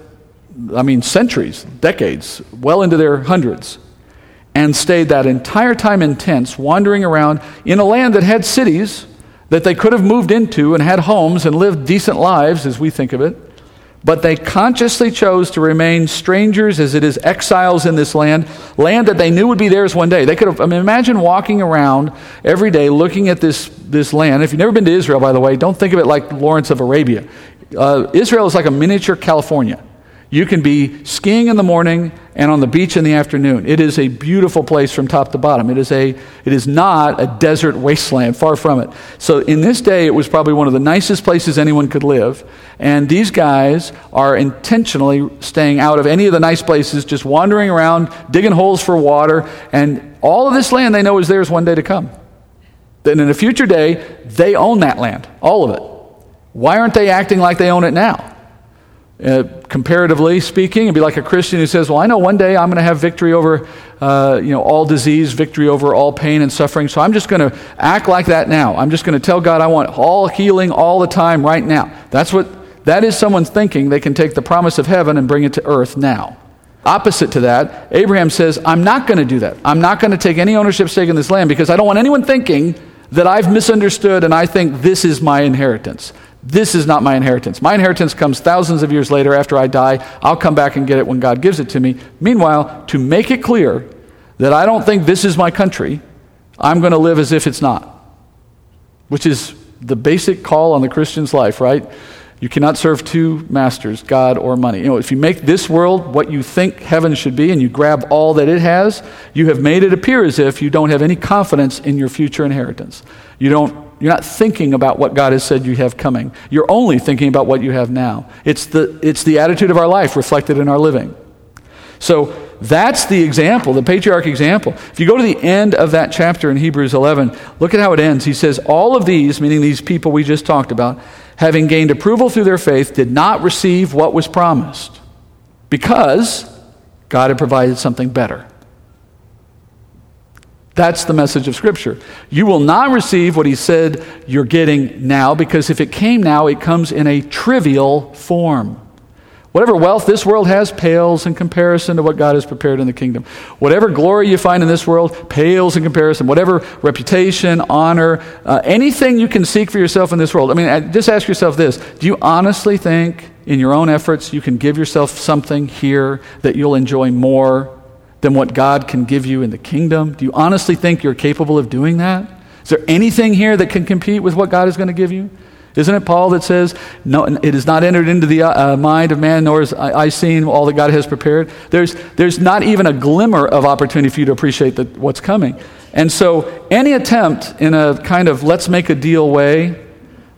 I mean, centuries, decades, well into their hundreds and stayed that entire time in tents, wandering around in a land that had cities that they could have moved into and had homes and lived decent lives, as we think of it. But they consciously chose to remain strangers, as it is exiles in this land, land that they knew would be theirs one day. They could have, I mean, imagine walking around every day looking at this, this land. If you've never been to Israel, by the way, don't think of it like Lawrence of Arabia. Uh, Israel is like a miniature California. You can be skiing in the morning and on the beach in the afternoon. It is a beautiful place from top to bottom. It is, a, it is not a desert wasteland, far from it. So, in this day, it was probably one of the nicest places anyone could live. And these guys are intentionally staying out of any of the nice places, just wandering around, digging holes for water. And all of this land they know is theirs one day to come. Then, in a future day, they own that land, all of it. Why aren't they acting like they own it now? Uh, comparatively speaking, it'd be like a Christian who says, Well, I know one day I'm going to have victory over uh, you know, all disease, victory over all pain and suffering, so I'm just going to act like that now. I'm just going to tell God I want all healing all the time right now. That's what that is someone's thinking. They can take the promise of heaven and bring it to earth now. Opposite to that, Abraham says, I'm not going to do that. I'm not going to take any ownership stake in this land because I don't want anyone thinking that I've misunderstood and I think this is my inheritance. This is not my inheritance. My inheritance comes thousands of years later after I die. I'll come back and get it when God gives it to me. Meanwhile, to make it clear that I don't think this is my country, I'm going to live as if it's not, which is the basic call on the Christian's life, right? You cannot serve two masters, God or money. You know, if you make this world what you think heaven should be and you grab all that it has, you have made it appear as if you don't have any confidence in your future inheritance. You don't you're not thinking about what God has said you have coming. You're only thinking about what you have now. It's the, it's the attitude of our life reflected in our living. So that's the example, the patriarch example. If you go to the end of that chapter in Hebrews 11, look at how it ends. He says, All of these, meaning these people we just talked about, having gained approval through their faith, did not receive what was promised because God had provided something better. That's the message of Scripture. You will not receive what he said you're getting now because if it came now, it comes in a trivial form. Whatever wealth this world has pales in comparison to what God has prepared in the kingdom. Whatever glory you find in this world pales in comparison. Whatever reputation, honor, uh, anything you can seek for yourself in this world. I mean, just ask yourself this Do you honestly think in your own efforts you can give yourself something here that you'll enjoy more than what God can give you in the kingdom? Do you honestly think you're capable of doing that? Is there anything here that can compete with what God is going to give you? Isn't it Paul that says, No, it is not entered into the uh, mind of man, nor has I, I, seen all that God has prepared? There's, there's not even a glimmer of opportunity for you to appreciate the, what's coming. And so, any attempt in a kind of let's make a deal way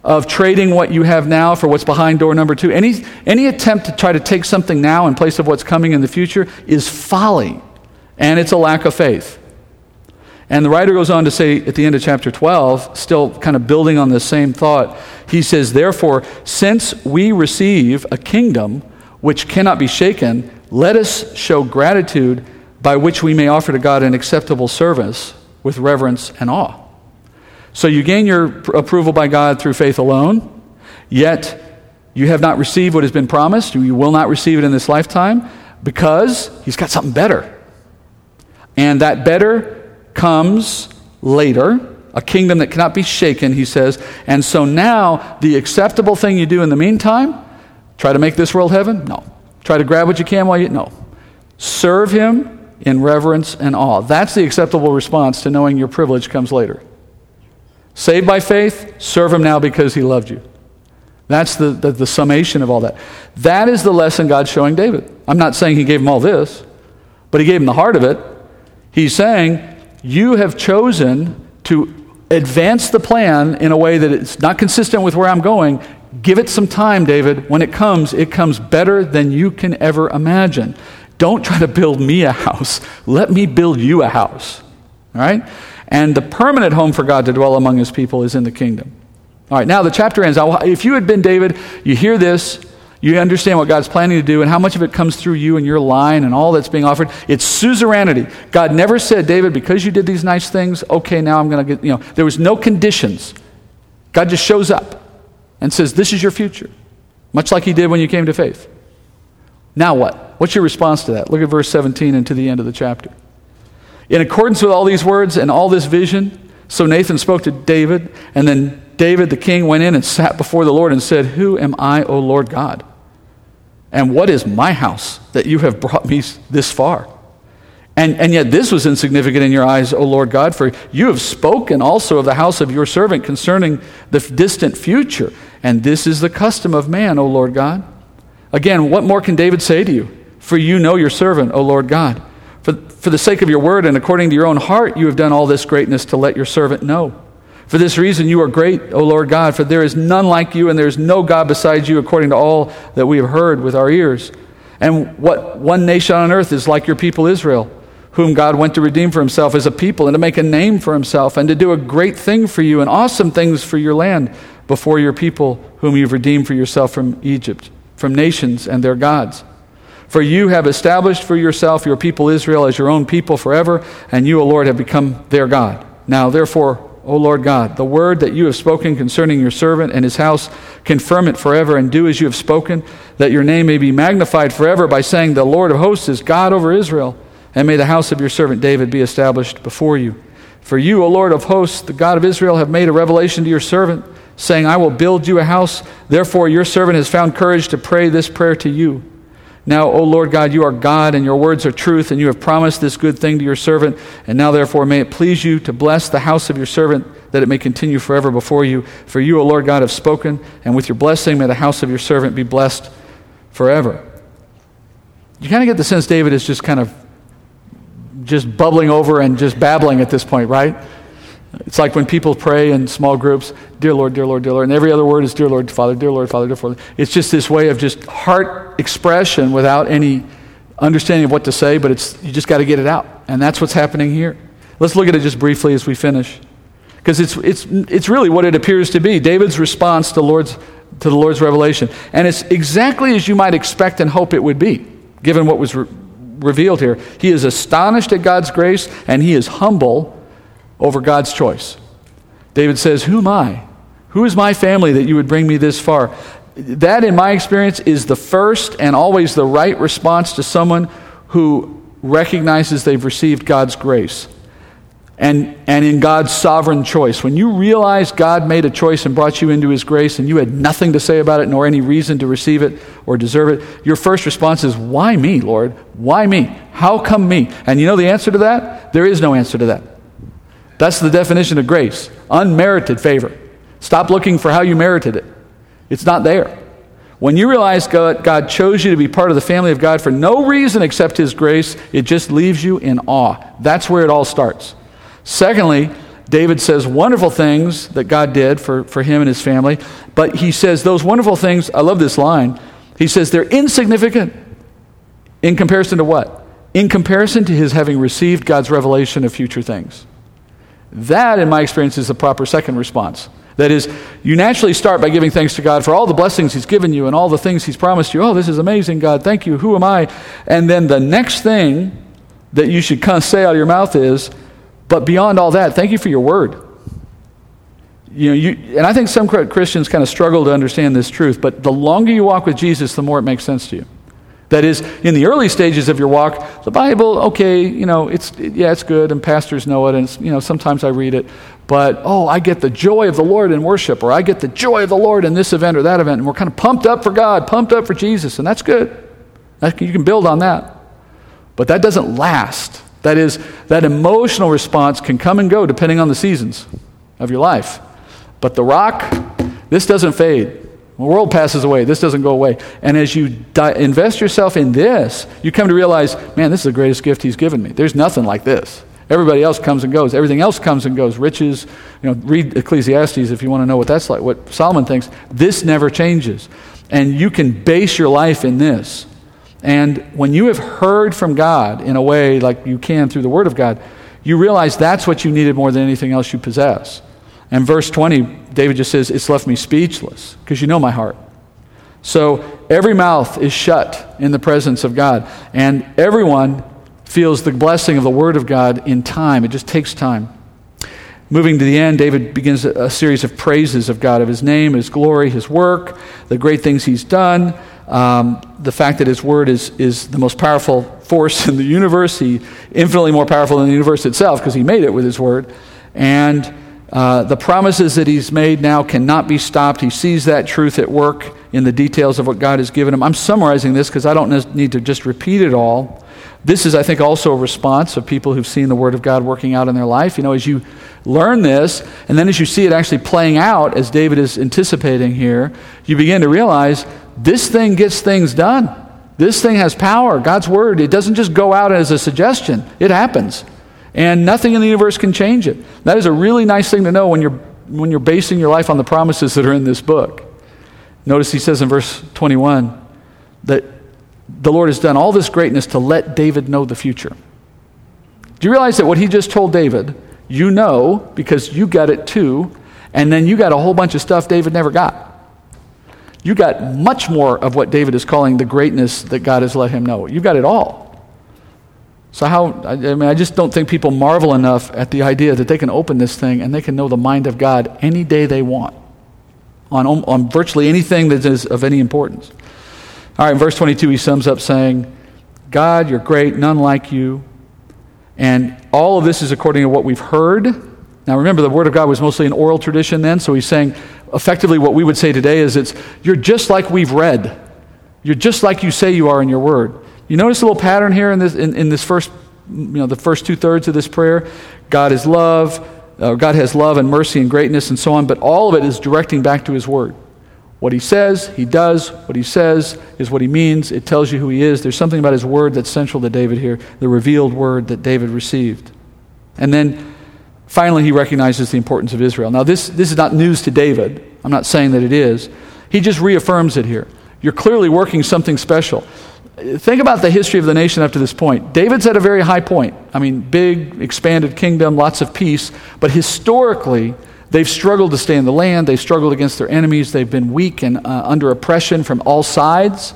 of trading what you have now for what's behind door number two, any, any attempt to try to take something now in place of what's coming in the future is folly and it's a lack of faith. And the writer goes on to say at the end of chapter 12, still kind of building on the same thought, he says, Therefore, since we receive a kingdom which cannot be shaken, let us show gratitude by which we may offer to God an acceptable service with reverence and awe. So you gain your approval by God through faith alone, yet you have not received what has been promised. You will not receive it in this lifetime because He's got something better. And that better comes later, a kingdom that cannot be shaken, he says. And so now, the acceptable thing you do in the meantime, try to make this world heaven? No. Try to grab what you can while you. No. Serve him in reverence and awe. That's the acceptable response to knowing your privilege comes later. Saved by faith, serve him now because he loved you. That's the, the, the, summation of all that. That is the lesson God's showing David. I'm not saying he gave him all this, but he gave him the heart of it. He's saying, You have chosen to advance the plan in a way that it's not consistent with where I'm going. Give it some time, David. When it comes, it comes better than you can ever imagine. Don't try to build me a house. Let me build you a house. All right? And the permanent home for God to dwell among his people is in the kingdom. All right, now the chapter ends. If you had been David, you hear this, you understand what God's planning to do and how much of it comes through you and your line and all that's being offered. It's suzerainty. God never said, David, because you did these nice things, okay, now I'm going to get, you know, there was no conditions. God just shows up and says, This is your future, much like he did when you came to faith. Now what? What's your response to that? Look at verse 17 and to the end of the chapter. In accordance with all these words and all this vision, so Nathan spoke to David, and then David the king went in and sat before the Lord and said, Who am I, O Lord God? And what is my house that you have brought me this far? And, and yet this was insignificant in your eyes, O Lord God, for you have spoken also of the house of your servant concerning the distant future. And this is the custom of man, O Lord God. Again, what more can David say to you? For you know your servant, O Lord God. For, for the sake of your word and according to your own heart, you have done all this greatness to let your servant know. For this reason, you are great, O Lord God, for there is none like you, and there is no God besides you, according to all that we have heard with our ears. And what one nation on earth is like your people Israel, whom God went to redeem for himself as a people, and to make a name for himself, and to do a great thing for you, and awesome things for your land before your people whom you've redeemed for yourself from Egypt, from nations and their gods. For you have established for yourself your people Israel as your own people forever, and you, O Lord, have become their God. Now, therefore, O Lord God, the word that you have spoken concerning your servant and his house, confirm it forever, and do as you have spoken, that your name may be magnified forever by saying, The Lord of hosts is God over Israel, and may the house of your servant David be established before you. For you, O Lord of hosts, the God of Israel, have made a revelation to your servant, saying, I will build you a house. Therefore, your servant has found courage to pray this prayer to you. Now, O Lord God, you are God, and your words are truth, and you have promised this good thing to your servant. And now, therefore, may it please you to bless the house of your servant, that it may continue forever before you. For you, O Lord God, have spoken, and with your blessing may the house of your servant be blessed forever. You kind of get the sense David is just kind of just bubbling over and just babbling at this point, right? It's like when people pray in small groups, Dear Lord, dear Lord, dear Lord, and every other word is Dear Lord, Father, dear Lord, Father, dear Father. It's just this way of just heart expression without any understanding of what to say, but it's, you just got to get it out. And that's what's happening here. Let's look at it just briefly as we finish. Because it's, it's, it's really what it appears to be David's response to, Lord's, to the Lord's revelation. And it's exactly as you might expect and hope it would be, given what was re- revealed here. He is astonished at God's grace, and he is humble over God's choice. David says, Who am I? Who is my family that you would bring me this far? That, in my experience, is the first and always the right response to someone who recognizes they've received God's grace and, and in God's sovereign choice. When you realize God made a choice and brought you into His grace and you had nothing to say about it nor any reason to receive it or deserve it, your first response is, Why me, Lord? Why me? How come me? And you know the answer to that? There is no answer to that. That's the definition of grace unmerited favor. Stop looking for how you merited it, it's not there. When you realize God, God, chose you to be part of the family of God for no reason except His grace, it just leaves you in awe. That's where it all starts. Secondly, David says wonderful things that God did for, for him and his family, but he says those wonderful things, I love this line. He says they're insignificant in comparison to what? In comparison to his having received God's revelation of future things. That, in my experience, is the proper second response. That is, you naturally start by giving thanks to God for all the blessings He's given you and all the things He's promised you. Oh, this is amazing, God. Thank you. Who am I? And then the next thing that you should kind of say out of your mouth is, but beyond all that, thank you for your word. You know, you, and I think some Christians kind of struggle to understand this truth, but the longer you walk with Jesus, the more it makes sense to you. That is, in the early stages of your walk, the Bible, okay, you know, it's, yeah, it's good, and pastors know it, and, you know, sometimes I read it, but, oh, I get the joy of the Lord in worship, or I get the joy of the Lord in this event or that event, and we're kind of pumped up for God, pumped up for Jesus, and that's good. You can build on that. But that doesn't last. That is, that emotional response can come and go depending on the seasons of your life. But the rock, this doesn't fade. The world passes away. This doesn't go away. And as you di- invest yourself in this, you come to realize, man, this is the greatest gift he's given me. There's nothing like this. Everybody else comes and goes. Everything else comes and goes. Riches, you know, read Ecclesiastes if you want to know what that's like, what Solomon thinks. This never changes. And you can base your life in this. And when you have heard from God in a way like you can through the Word of God, you realize that's what you needed more than anything else you possess. And verse 20, David just says, It's left me speechless because you know my heart. So every mouth is shut in the presence of God, and everyone feels the blessing of the Word of God in time. It just takes time. Moving to the end, David begins a series of praises of God, of his name, his glory, his work, the great things he's done, um, the fact that his word is, is the most powerful force in the universe. He infinitely more powerful than the universe itself because he made it with his word. And uh, the promises that he's made now cannot be stopped. He sees that truth at work in the details of what God has given him. I'm summarizing this because I don't need to just repeat it all. This is, I think, also a response of people who've seen the Word of God working out in their life. You know, as you learn this, and then as you see it actually playing out, as David is anticipating here, you begin to realize this thing gets things done. This thing has power. God's Word, it doesn't just go out as a suggestion, it happens and nothing in the universe can change it. That is a really nice thing to know when you're, when you're basing your life on the promises that are in this book. Notice he says in verse 21 that the Lord has done all this greatness to let David know the future. Do you realize that what he just told David, you know because you got it too, and then you got a whole bunch of stuff David never got? You got much more of what David is calling the greatness that God has let him know. You've got it all. So, how, I mean, I just don't think people marvel enough at the idea that they can open this thing and they can know the mind of God any day they want on, on virtually anything that is of any importance. All right, in verse 22, he sums up saying, God, you're great, none like you. And all of this is according to what we've heard. Now, remember, the Word of God was mostly an oral tradition then, so he's saying effectively what we would say today is it's, you're just like we've read. You're just like you say you are in your Word. You notice a little pattern here in this, in, in this first, you know, the first two thirds of this prayer? God is love, uh, God has love and mercy and greatness and so on, but all of it is directing back to His Word. What He says, He does. What He says is what He means. It tells you who He is. There's something about His Word that's central to David here, the revealed Word that David received. And then finally, he recognizes the importance of Israel. Now, this, this is not news to David. I'm not saying that it is. He just reaffirms it here. You're clearly working something special think about the history of the nation up to this point. David's at a very high point. I mean, big, expanded kingdom, lots of peace. But historically, they've struggled to stay in the land. They've struggled against their enemies. They've been weak and uh, under oppression from all sides.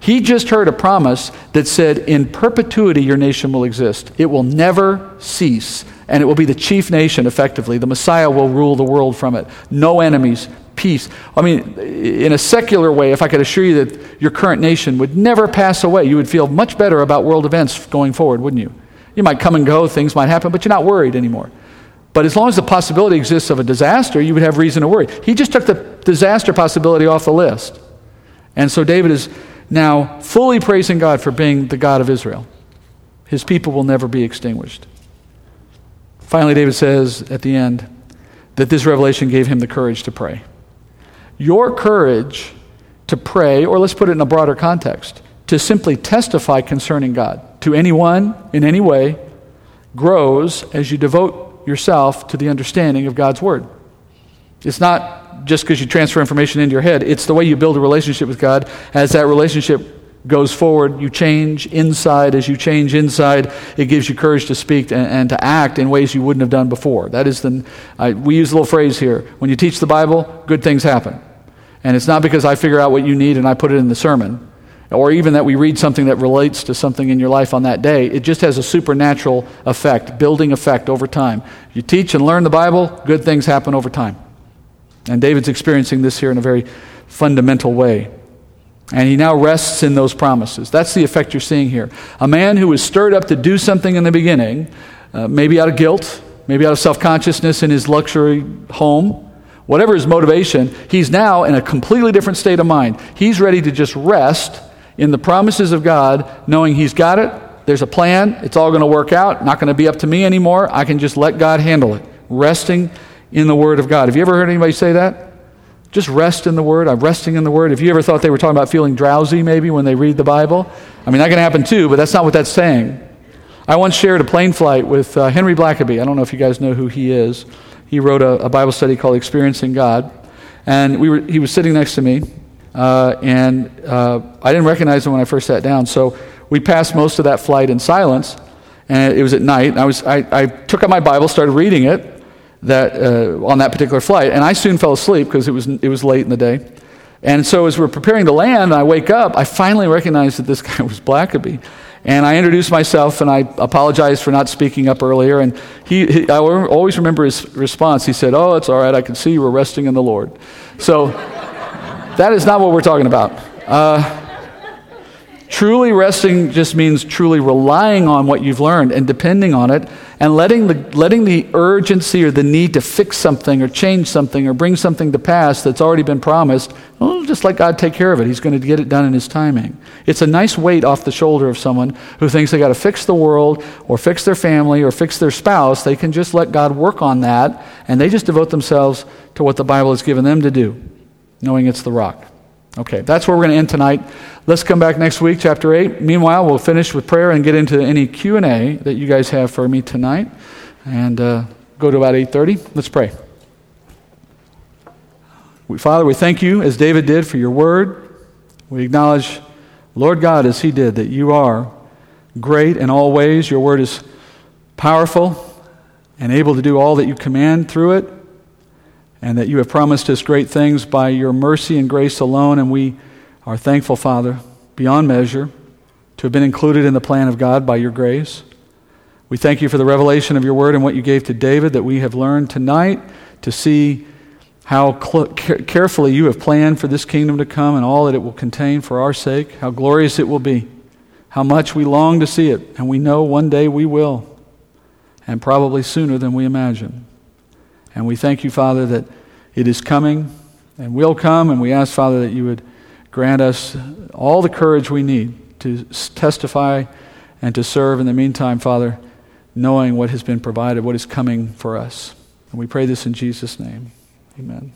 He just heard a promise that said, In perpetuity, your nation will exist. It will never cease. And it will be the chief nation, effectively. The Messiah will rule the world from it. No enemies, peace. I mean, in a secular way, if I could assure you that your current nation would never pass away, you would feel much better about world events going forward, wouldn't you? You might come and go, things might happen, but you're not worried anymore. But as long as the possibility exists of a disaster, you would have reason to worry. He just took the disaster possibility off the list. And so David is now fully praising God for being the God of Israel. His people will never be extinguished. Finally, David says at the end that this revelation gave him the courage to pray. Your courage to pray, or let's put it in a broader context, to simply testify concerning God to anyone in any way, grows as you devote yourself to the understanding of God's Word. It's not just because you transfer information into your head, it's the way you build a relationship with God. As that relationship goes forward, you change inside. As you change inside, it gives you courage to speak and, and to act in ways you wouldn't have done before. That is the, I, we use a little phrase here. When you teach the Bible, good things happen. And it's not because I figure out what you need and I put it in the sermon, or even that we read something that relates to something in your life on that day. It just has a supernatural effect, building effect over time. You teach and learn the Bible, good things happen over time. And David's experiencing this here in a very fundamental way. And he now rests in those promises. That's the effect you're seeing here. A man who was stirred up to do something in the beginning, uh, maybe out of guilt, maybe out of self consciousness in his luxury home, whatever his motivation, he's now in a completely different state of mind. He's ready to just rest in the promises of God, knowing he's got it, there's a plan, it's all going to work out, not going to be up to me anymore. I can just let God handle it. Resting in the Word of God. Have you ever heard anybody say that? Just rest in the Word. I'm resting in the Word. If you ever thought they were talking about feeling drowsy maybe when they read the Bible, I mean, that can happen too, but that's not what that's saying. I once shared a plane flight with uh, Henry Blackaby. I don't know if you guys know who he is. He wrote a, a Bible study called Experiencing God. And we were, he was sitting next to me, uh, and uh, I didn't recognize him when I first sat down. So we passed most of that flight in silence, and it was at night. I, was, I, I took out my Bible, started reading it, that, uh, on that particular flight. And I soon fell asleep because it was, it was late in the day. And so as we're preparing to land, and I wake up, I finally recognize that this guy was Blackaby. And I introduced myself and I apologized for not speaking up earlier. And he, he, I always remember his response. He said, Oh, it's all right. I can see you were resting in the Lord. So that is not what we're talking about. Uh, Truly resting just means truly relying on what you've learned and depending on it and letting the, letting the urgency or the need to fix something or change something or bring something to pass that's already been promised, well, just let God take care of it. He's going to get it done in His timing. It's a nice weight off the shoulder of someone who thinks they got to fix the world or fix their family or fix their spouse. They can just let God work on that and they just devote themselves to what the Bible has given them to do, knowing it's the rock. Okay, that's where we're going to end tonight. Let's come back next week, chapter 8. Meanwhile, we'll finish with prayer and get into any Q&A that you guys have for me tonight. And uh, go to about 8.30. Let's pray. We, Father, we thank you, as David did, for your word. We acknowledge, Lord God, as he did, that you are great in all ways. Your word is powerful and able to do all that you command through it. And that you have promised us great things by your mercy and grace alone. And we are thankful, Father, beyond measure, to have been included in the plan of God by your grace. We thank you for the revelation of your word and what you gave to David that we have learned tonight to see how cl- carefully you have planned for this kingdom to come and all that it will contain for our sake, how glorious it will be, how much we long to see it, and we know one day we will, and probably sooner than we imagine. And we thank you, Father, that it is coming and will come, and we ask, Father, that you would grant us all the courage we need to testify and to serve in the meantime, Father knowing what has been provided, what is coming for us. And we pray this in Jesus' name. Amen.